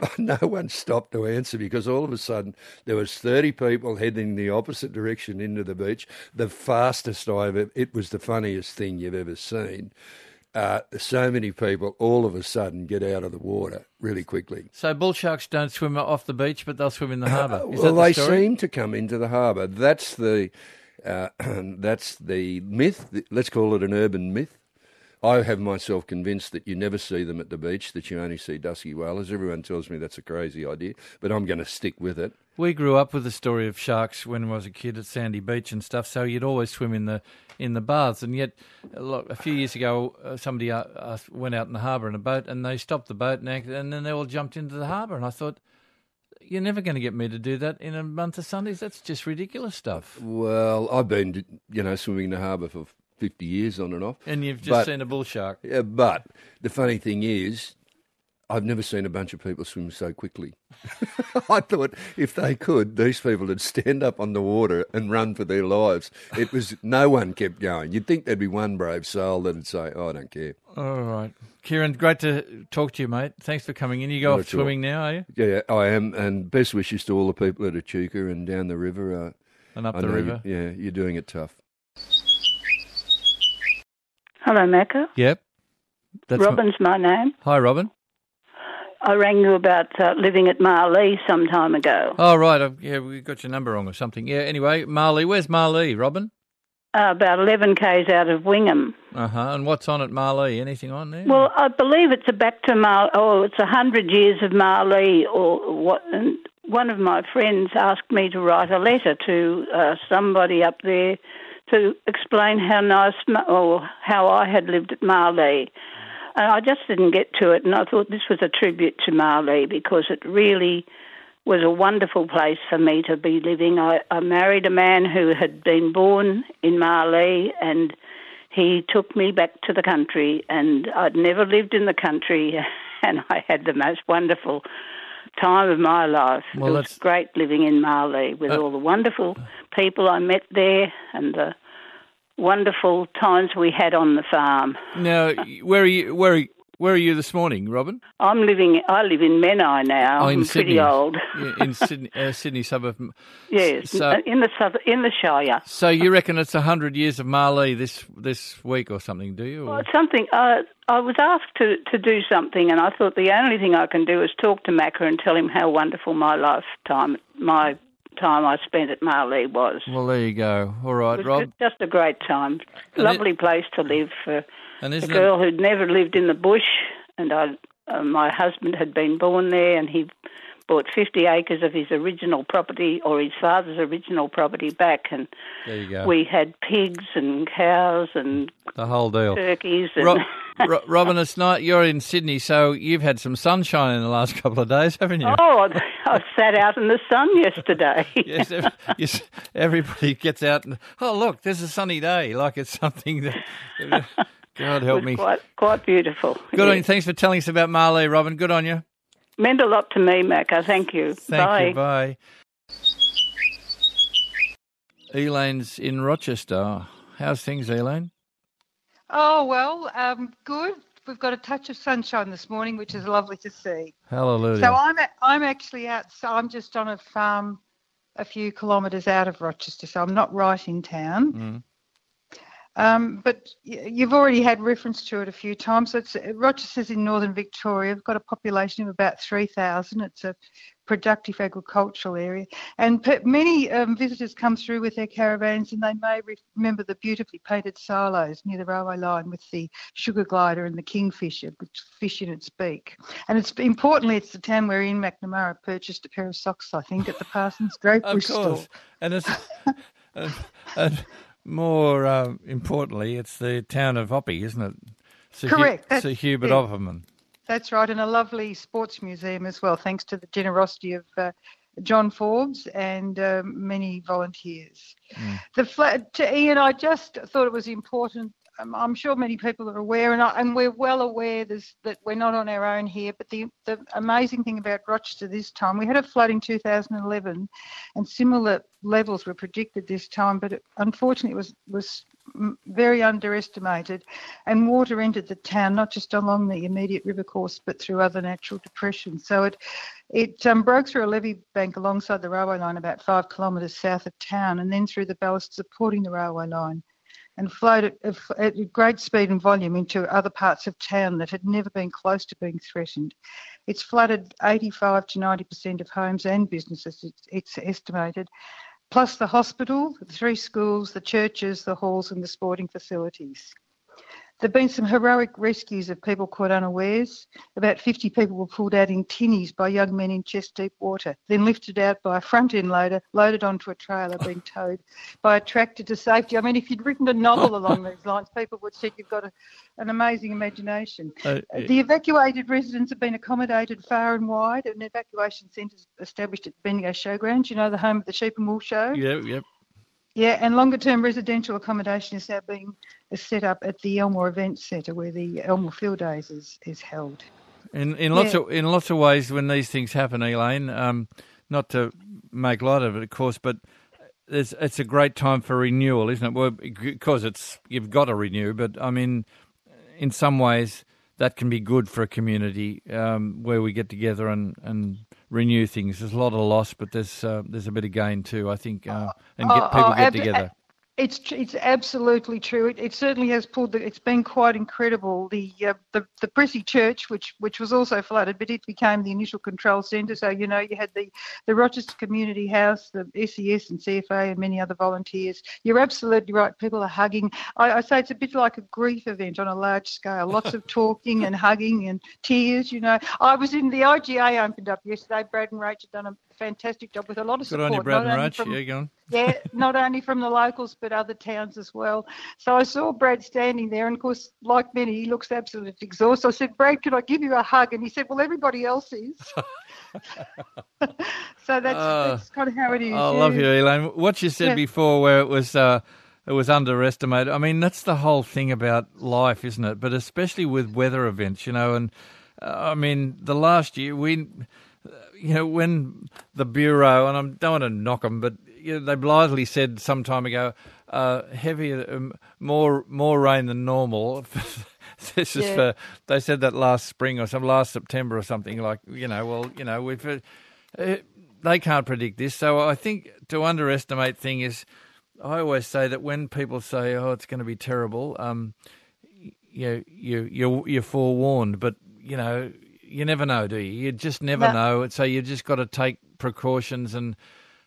no one stopped to answer because all of a sudden there was thirty people heading the opposite direction into the beach. The fastest I've ever. It was the funniest thing you've ever seen. Uh, so many people all of a sudden get out of the water really quickly. So bull sharks don't swim off the beach, but they'll swim in the harbour. Is well, that they story? seem to come into the harbour. That's the uh, that's the myth. Let's call it an urban myth. I have myself convinced that you never see them at the beach, that you only see dusky whalers. Everyone tells me that's a crazy idea, but I'm going to stick with it. We grew up with the story of sharks when I was a kid at Sandy Beach and stuff. So you'd always swim in the in the baths, and yet a, lot, a few years ago, uh, somebody uh, uh, went out in the harbour in a boat, and they stopped the boat, and, and then they all jumped into the harbour, and I thought. You're never going to get me to do that in a month of Sundays. That's just ridiculous stuff. Well, I've been, you know, swimming in the harbour for 50 years on and off. And you've just But- seen a bull shark. Yeah, but the funny thing is, I've never seen a bunch of people swim so quickly. I thought if they could, these people would stand up on the water and run for their lives. It was no one kept going. You'd think there'd be one brave soul that'd say, oh, "I don't care." All right. Kieran, great to talk to you, mate. Thanks for coming in. You go Not off at all. swimming now, are you? Yeah, I am, and best wishes to all the people at Echuca and down the river. Uh, And up I the know you- river. yeah, you're doing it tough. Hello, Macca. Yep. That's Robin's my name. Hi, Robin. I rang you about uh, living at Marlee some time ago. Oh, right. I've, yeah, we got your number wrong or something. Yeah, anyway, Marlee. Where's Marlee, Robin? Uh, about 11 k's out of Wingham. Uh huh. And what's on at Marlee? Anything on there? Well, I believe it's a back to Mar. Oh, it's a hundred years of Marlee, or what? And one of my friends asked me to write a letter to uh, somebody up there to explain how nice or how I had lived at Marlee. And I just didn't get to it, and I thought this was a tribute to Marlee because it really was a wonderful place for me to be living. I, I married a man who had been born in Marlee, and he took me back to the country, and I'd never lived in the country, and I had the most wonderful time of my life. Well, it was that's- great living in Marlee with Uh, all the wonderful people I met there, and the wonderful times we had on the farm. now, where are you? Where are you, where are you this morning, Robin? I'm living. I live in Menai now. Oh, in I'm Sydney. pretty old. Yeah, in Sydney, uh, Sydney suburb. Yes, So- uh, in the south, in the Shire. So you reckon it's a hundred years of Marlee this this week or something? Do you? Or? Well, something. Uh, I was asked to, to do something, and I thought the only thing I can do is talk to Macca and tell him how wonderful my lifetime, my time I spent at Marlee was. Well, there you go. All right, It was Rob. just a great time. And it- Lovely place to live for And a isn't it? girl who'd never lived in the bush, and I, uh, my husband had been born there, and he bought 50 acres of his original property or his father's original property back, and There you go. we had pigs and cows and the whole deal. turkeys and. Ro- Ro- Robin, it's not. You're in Sydney, so you've had some sunshine in the last couple of days, haven't you? Oh, I, sat out in the sun yesterday. Yes, ev- yes, everybody gets out and oh look, there's a sunny day, like it's something that. God help me. quite quite beautiful. Good on you. Thanks for telling us about Marlee, Robin. Good on you. Meant a lot to me, Macca. Thank you. Thank Bye. you. Bye. Elaine's in Rochester. How's things, Elaine? Oh, well, um, good. We've got a touch of sunshine this morning, which is lovely to see. Hallelujah. So I'm a- I'm actually out. So I'm just on a farm a few kilometres out of Rochester, so I'm not right in town. Mm. Um, but you've already had reference to it a few times. It's Rochester's in northern Victoria. We've got a population of about 3,000. It's a productive agricultural area, and many um, visitors come through with their caravans, and they may remember the beautifully painted silos near the railway line with the sugar glider and the kingfisher, which fish in its beak. And it's importantly, it's the town where Ian McNamara purchased a pair of socks, I think, at the Parsons Drapery Of store. course. And it's and, and more um, importantly, it's the town of Oppy, isn't it? Sir Correct, that's Sir Hubert it. Opperman. That's right, and a lovely sports museum as well, thanks to the generosity of uh, John Forbes and uh, many volunteers. Mm. The flat, to Ian, I just thought it was important. I'm sure many people are aware, and, I, and we're well aware that we're not on our own here. But the, the amazing thing about Rochester this time, we had a flood in 2011, and similar levels were predicted this time, but it, unfortunately, it was was very underestimated, and water entered the town not just along the immediate river course, but through other natural depressions. So it it um, broke through a levee bank alongside the railway line about five kilometres south of town, and then through the ballast supporting the railway line and flowed at, at great speed and volume into other parts of town that had never been close to being threatened. It's flooded 85 to 90% of homes and businesses, it's, it's estimated, plus the hospital, the three schools, the churches, the halls, and the sporting facilities. There have been some heroic rescues of people caught unawares. About 50 people were pulled out in tinnies by young men in chest deep water, then lifted out by a front end loader, loaded onto a trailer, being towed by a tractor to safety. I mean, if you'd written a novel along these lines, people would say you've got a, an amazing imagination. Uh, the evacuated residents have been accommodated far and wide, and evacuation centres established at the Bendigo Showgrounds, you know, the home of the Sheep and Wool Show. yeah, yep. Yeah, and longer term residential accommodation is now being set up at the Elmore Events Centre where the Elmore Field Days is, is held. In in lots Yeah. of in lots of ways, when these things happen, Elaine, um, not to make light of it, of course, but it's it's a great time for renewal, isn't it? Well, because it's you've got to renew, but I mean, in some ways, that can be good for a community um, where we get together and, and renew things. There's a lot of loss, but there's uh, there's a bit of gain too, I think, uh, and get Oh, people oh, get ab- together. It's it's absolutely true. It, it certainly has pulled. The, it's been quite incredible. The uh, the the Prissy Church, which which was also flooded, but it became the initial control centre. So you know you had the the Rochester Community House, the SES and CFA, and many other volunteers. You're absolutely right. People are hugging. I, I say it's a bit like a grief event on a large scale. Lots of talking and hugging and tears. You know, I was in the IGA opened up yesterday. Brad and Rach had done a fantastic job with a lot of Good support. on you, Brad and Rach. from- Yeah, go on. yeah, not only from the locals but other towns as well. So I saw Brad standing there, and of course, like many, he looks absolutely exhausted. I said, Brad, could I give you a hug? And he said, Well, everybody else is. so that's, Oh, that's kind of how it is. I love you, Elaine. What you said Yeah. before, where it was uh, it was underestimated. I mean, that's the whole thing about life, isn't it? But especially with weather events, you know. And uh, I mean, the last year we, uh, you know, when the bureau and I don't want to knock them, but you know, they blithely said some time ago, uh, heavier, um, more more rain than normal. this is Yeah. for they said that last spring or some last September or something like you know. Well, you know, we've. Uh, uh, they can't predict this. So I think to underestimate thing is, I always say that when people say, "Oh, it's going to be terrible," um, you you you're you're forewarned, but you know you never know, do you? You just never No. know. So you've just got to take precautions and.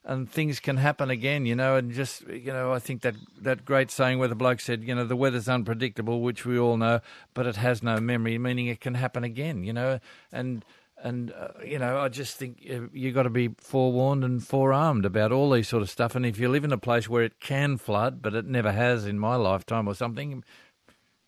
And things can happen again, you know, and just you know, I think that that great saying where the bloke said, you know, the weather's unpredictable, which we all know, but it has no memory, meaning it can happen again, you know, and and uh, you know, I just think you've got to be forewarned and forearmed about all these sort of stuff. And if you live in a place where it can flood, but it never has in my lifetime or something,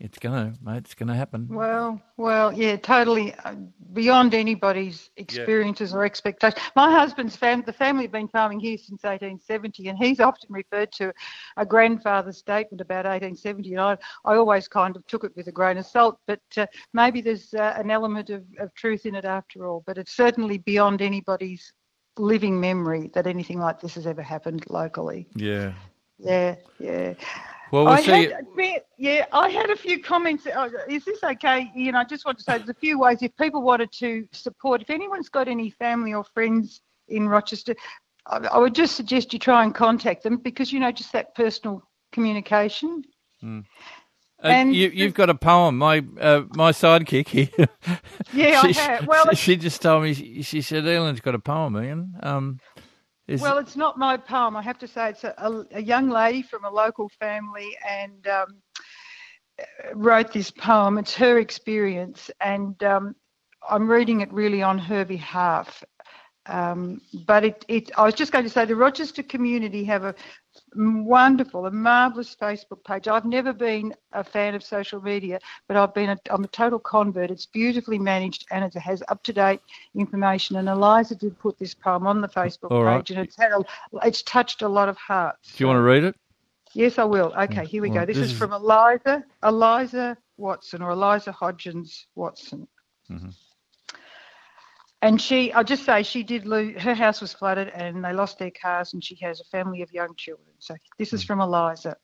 it's gonna, mate, it's gonna happen. Well, well, yeah, totally uh, beyond anybody's experiences or expectations. My husband's family, the family have been farming here since 1870, and he's often referred to a grandfather's statement about 1870, and I, I always kind of took it with a grain of salt, but uh, maybe there's uh, an element of, of truth in it after all. But it's certainly beyond anybody's living memory that anything like this has ever happened locally. Yeah. Yeah, yeah. Well, we'll I see. had, yeah, I had a few comments. Uh, Is this okay, Ian? I just want to say there's a few ways if people wanted to support. If anyone's got any family or friends in Rochester, I, would just suggest you try and contact them because you know just that personal communication. Uh, and you, you've got a poem. My uh, my sidekick here. Yeah, I have. Well, she, she just told me. She, she said, "Ellen's got a poem, Ian." Um, Well, it's not my poem. I have to say it's a, a, a young lady from a local family and um, wrote this poem. It's her experience, and um, I'm reading it really on her behalf. Um, but it, it, I was just going to say the Rochester community have a wonderful, a marvellous Facebook page. I've never been a fan of social media, but I've been a, I'm a total convert. It's beautifully managed and it has up to date information. And Eliza did put this poem on the Facebook All right. page, and it's had a, it's touched a lot of hearts. Do you want to read it? Yes, I will. Okay, mm, here we go. Mm, this, this is, from Eliza, Eliza Watson or Eliza Hodgins Watson. Mhm. And she, I'll just say, she did lose, her house was flooded and they lost their cars, and she has a family of young children. So this is mm. from Eliza.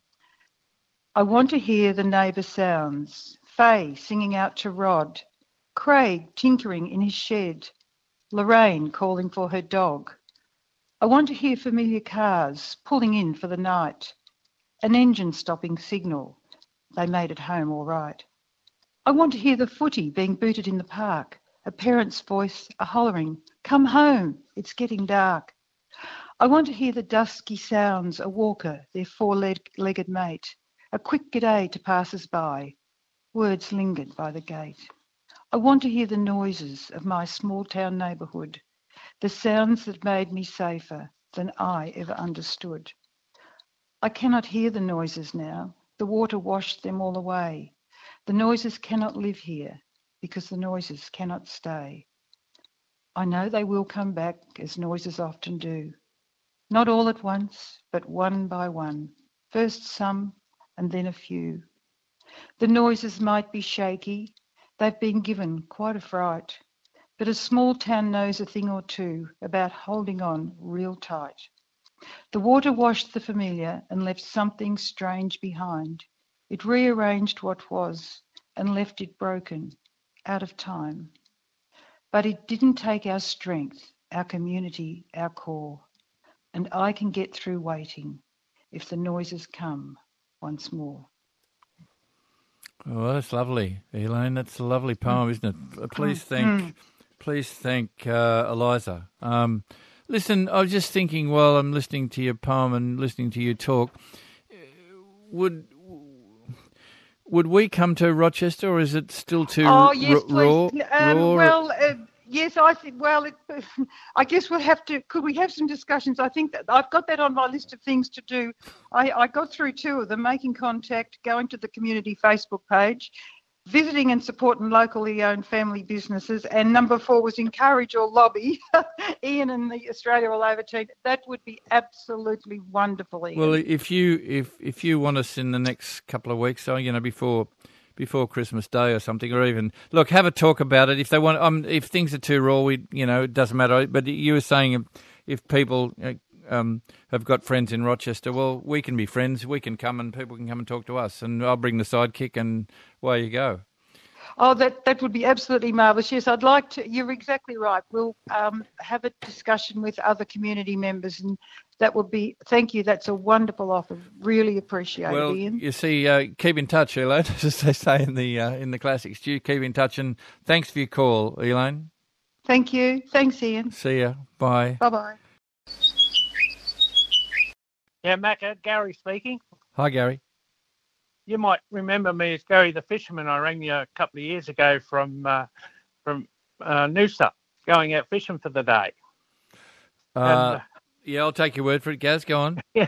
I want to hear the neighbour sounds Faye singing out to Rod, Craig tinkering in his shed, Lorraine calling for her dog. I want to hear familiar cars pulling in for the night, an engine stopping signal. They made it home all right. I want to hear the footy being booted in the park, a parent's voice a hollering, Come home, it's getting dark. I want to hear the dusky sounds, a walker, their four legged mate, a quick g'day to passers by, words lingered by the gate. I want to hear the noises of my small town neighbourhood, the sounds that made me safer than I ever understood. I cannot hear the noises now. The water washed them all away. The noises cannot live here because the noises cannot stay. I know they will come back as noises often do. Not all at once, but one by one. First some and then a few. The noises might be shaky. They've been given quite a fright. But a small town knows a thing or two about holding on real tight. The water washed the familiar and left something strange behind. It rearranged what was and left it broken, out of time. But it didn't take our strength, our community, our core. And I can get through waiting if the noises come once more. Oh, that's lovely, Elaine. That's a lovely poem, isn't it? Uh, Please thank, Mm. please thank uh, Eliza. Um, listen, I was just thinking while I'm listening to your poem and listening to you talk, would would we come to Rochester, or is it still too Oh yes, r- raw? Um, raw? well, uh, yes, I think. Well, it, I guess we'll have to. Could we have some discussions? I think that I've got that on my list of things to do. I, I got through two of them: making contact, going to the community Facebook page, visiting and supporting locally owned family businesses, and number four was encourage or lobby Ian and the Australia All Over team. That would be absolutely wonderful, Ian. Well, if you if if you want us in the next couple of weeks, so you know before before Christmas Day or something, or even look, have a talk about it. If they want, um, if things are too raw, we you know it doesn't matter. But you were saying if people uh, um have got friends in Rochester, well, we can be friends. We can come and people can come and talk to us, and I'll bring the sidekick, and away you go. Oh, that, that would be absolutely marvellous. Yes, I'd like to. You're exactly right. We'll um, have a discussion with other community members, and that would be. Thank you. That's a wonderful offer. Really appreciate Well, it, Ian. you see, uh, keep in touch, Elaine, as they say in the uh, in the classics. You keep in touch, and thanks for your call, Elaine. Thank you. Thanks, Ian. See ya. Bye. Bye bye. Yeah, Macca, Gary speaking. Hi, Gary. You might remember me as Gary the fisherman. I rang you a couple of years ago from uh, from uh, Noosa, going out fishing for the day. Uh, yeah, I'll take your word for it, Gaz. Go on.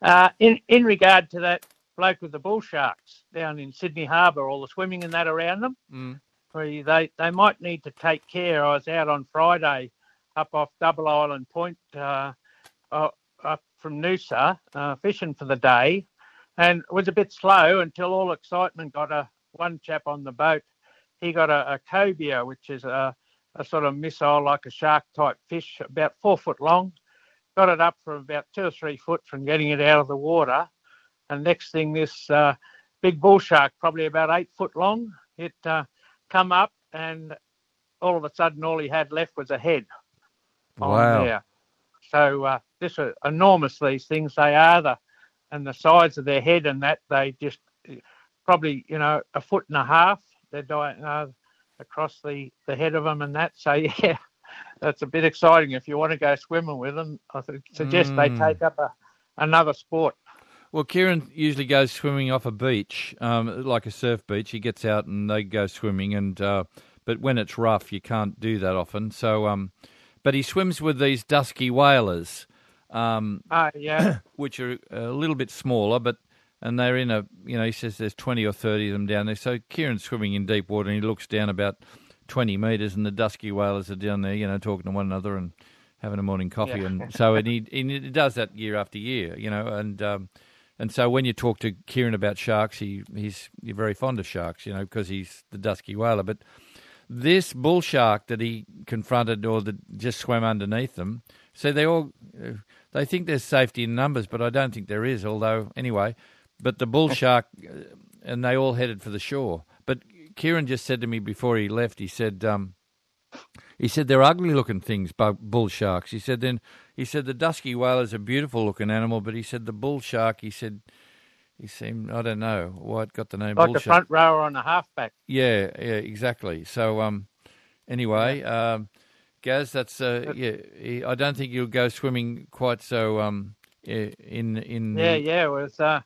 Uh, in in regard to that bloke with the bull sharks down in Sydney Harbour, all the swimming and that around them, Mm. they they might need to take care. I was out on Friday up off Double Island Point, uh, uh, up from Noosa, uh, fishing for the day, and it was a bit slow until all excitement got a one chap on the boat. He got a, a cobia, which is a, a sort of missile like a shark type fish, about four foot long. Got it up from about two or three foot from getting it out of the water, and next thing, this uh, big bull shark, probably about eight foot long, it uh, come up, and all of a sudden, all he had left was a head on Wow. there. So uh, this are enormous. These things they are the and the size of their head and that they just probably you know a foot and a half. They're dying uh, across the the head of them and that. So yeah, that's a bit exciting. If you want to go swimming with them, I suggest they Mm. take up a another sport. Well, Kieran usually goes swimming off a beach, um, like a surf beach. He gets out and they go swimming, and uh, but when it's rough, you can't do that often. So, um, but he swims with these dusky whalers, um, Ah, yeah. which are a little bit smaller, but and they're in a you know he says there's 20 or 30 of them down there. So Kieran's swimming in deep water and he looks down about 20 metres, and the dusky whalers are down there, you know, talking to one another and having a morning coffee, Yeah. and so and he, and he does that year after year, you know, and. Um, and so when you talk to Kieran about sharks, he he's you're very fond of sharks, you know, because he's the dusky whaler. But this bull shark that he confronted or that just swam underneath them, so they all uh, they think there's safety in numbers, but I don't think there is. Although anyway, but the bull shark, uh, and they all headed for the shore. But Kieran just said to me before he left, he said. Um, he said they're ugly looking things, bu- bull sharks. He said then he said the dusky whale is a beautiful looking animal, but he said the bull shark. He said he seemed I don't know why it got the name like bull the shark. front rower on the halfback. Yeah, yeah, exactly. So um, anyway, um, Gaz, that's uh, yeah. I don't think you'll go swimming quite so um in in Yeah, yeah. It was. Uh,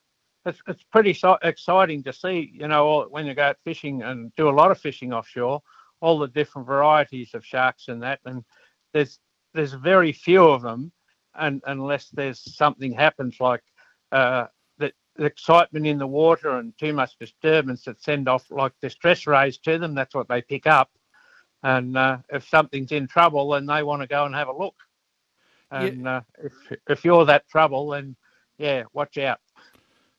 it's it's pretty so- exciting to see. You know, when you go out fishing and do a lot of fishing offshore, all the different varieties of sharks and that, and there's there's very few of them, and unless there's something happens like uh, the, the excitement in the water and too much disturbance that send off like distress rays to them. That's what they pick up, and uh, if something's in trouble, then they want to go and have a look. And uh, if if you're that trouble, then yeah, watch out.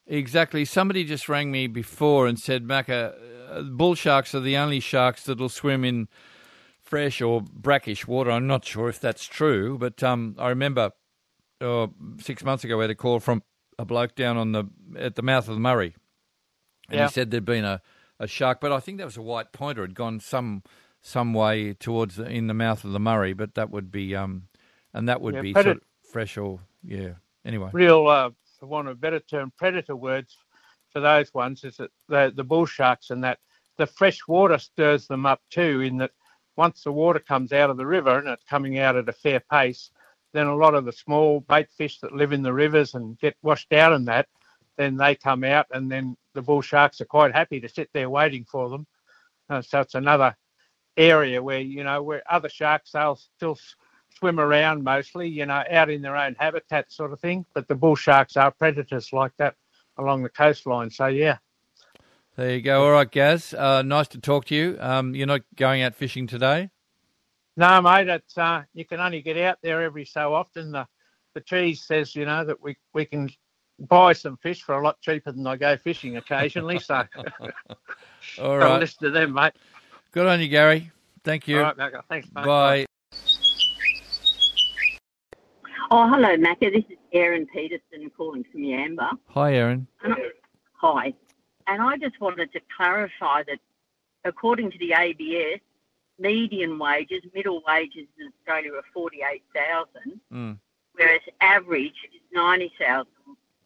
Exactly. Somebody just rang me before and said, Macca, uh, bull sharks are the only sharks that'll swim in fresh or brackish water. I'm not sure if that's true, but um, I remember uh, six months ago we had a call from a bloke down on the at the mouth of the Murray, and Yeah. he said there'd been a, a shark, but I think that was a white pointer had gone some some way towards the, in the mouth of the Murray, but that would be um, and that would Yeah, be predat- sort of fresh or yeah. Anyway, Real, uh, for want of a better term, predator words for those ones is that the the bull sharks and that the fresh water stirs them up too. In that once the water comes out of the river and it's coming out at a fair pace, then a lot of the small bait fish that live in the rivers and get washed out in that, then they come out and then the bull sharks are quite happy to sit there waiting for them. Uh, so it's another area where you know where other sharks they'll still swim around mostly, you know, out in their own habitat sort of thing. But the bull sharks are predators like that along the coastline. So yeah, There you go. All right, Gaz. Uh, nice to talk to you. Um, you're not going out fishing today? no, mate, it's uh, you can only get out there every so often. The the cheese says you know that we we can buy some fish for a lot cheaper than I go fishing occasionally. So all right, listen a right. list of them, mate. Good on you, Gary. Thank you. All right, Macca. Thanks, mate. Bye. Oh, hello, Macca. This is Erin Peterson calling from Yamba. Hi, Aaron. And I- Hi. And I just wanted to clarify that according to the ABS, median wages, middle wages in Australia are 48,000, Mm. whereas average is 90,000.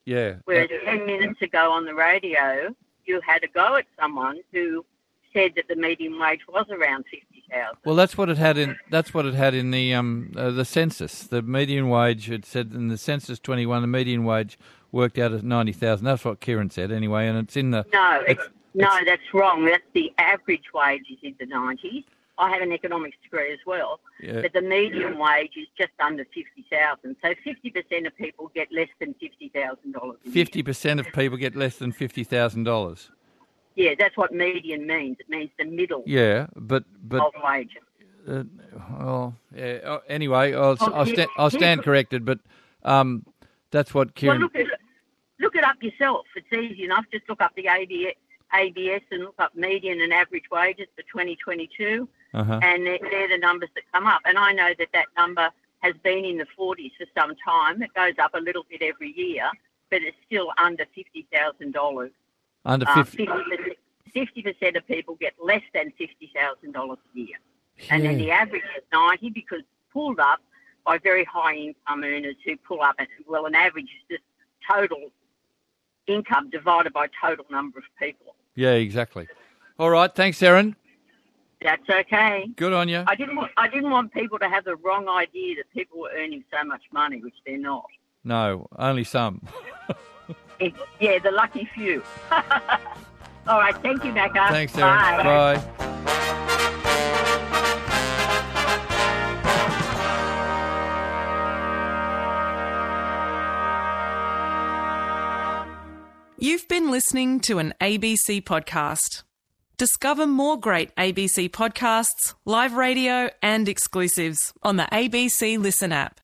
Yeah. Whereas 10 minutes ago on the radio, you had a go at someone who said that the median wage was around 50,000. Well, that's what it had in. That's what it had in the um uh, the census. The median wage. It said in the census twenty one. The median wage worked out at ninety thousand. That's what Kieran said anyway, and it's in the. No, it's, no, that's wrong. That's the average wage is in the 90s. I have an economics degree as well, Yeah. but the median wage is just under 50,000. So 50% of people get less than $50,000. Fifty percent of people get less than fifty thousand dollars. Yeah, that's what median means. It means the middle Yeah, but but of wages. uh, well, yeah. oh, Anyway, I'll Oh, I'll, yeah, sta- I'll stand yeah. corrected, but um, that's what Well, look, at, look it up yourself. It's easy enough. Just look up the ABS, ABS and look up median and average wages for 2022. Uh-huh. and they're, they're the numbers that come up. And I know that that number has been in the 40s for some time. It goes up a little bit every year, but it's still under $50,000. Under Uh, 50 50% of people get less than $50,000 a year. And then the average is 90 because pulled up by very high income earners who pull up at, well, an average is just total income divided by total number of people. Yeah, exactly. All right, thanks, Aaron. That's okay. Good on you. I didn't want I didn't want people to have the wrong idea that people were earning so much money, which they're not. No, only some. yeah, the lucky few. All right, thank you, Becca. Thanks, Erin. Bye. Bye. You've been listening to an ABC podcast. Discover more great ABC podcasts, live radio, and exclusives on the ABC Listen app.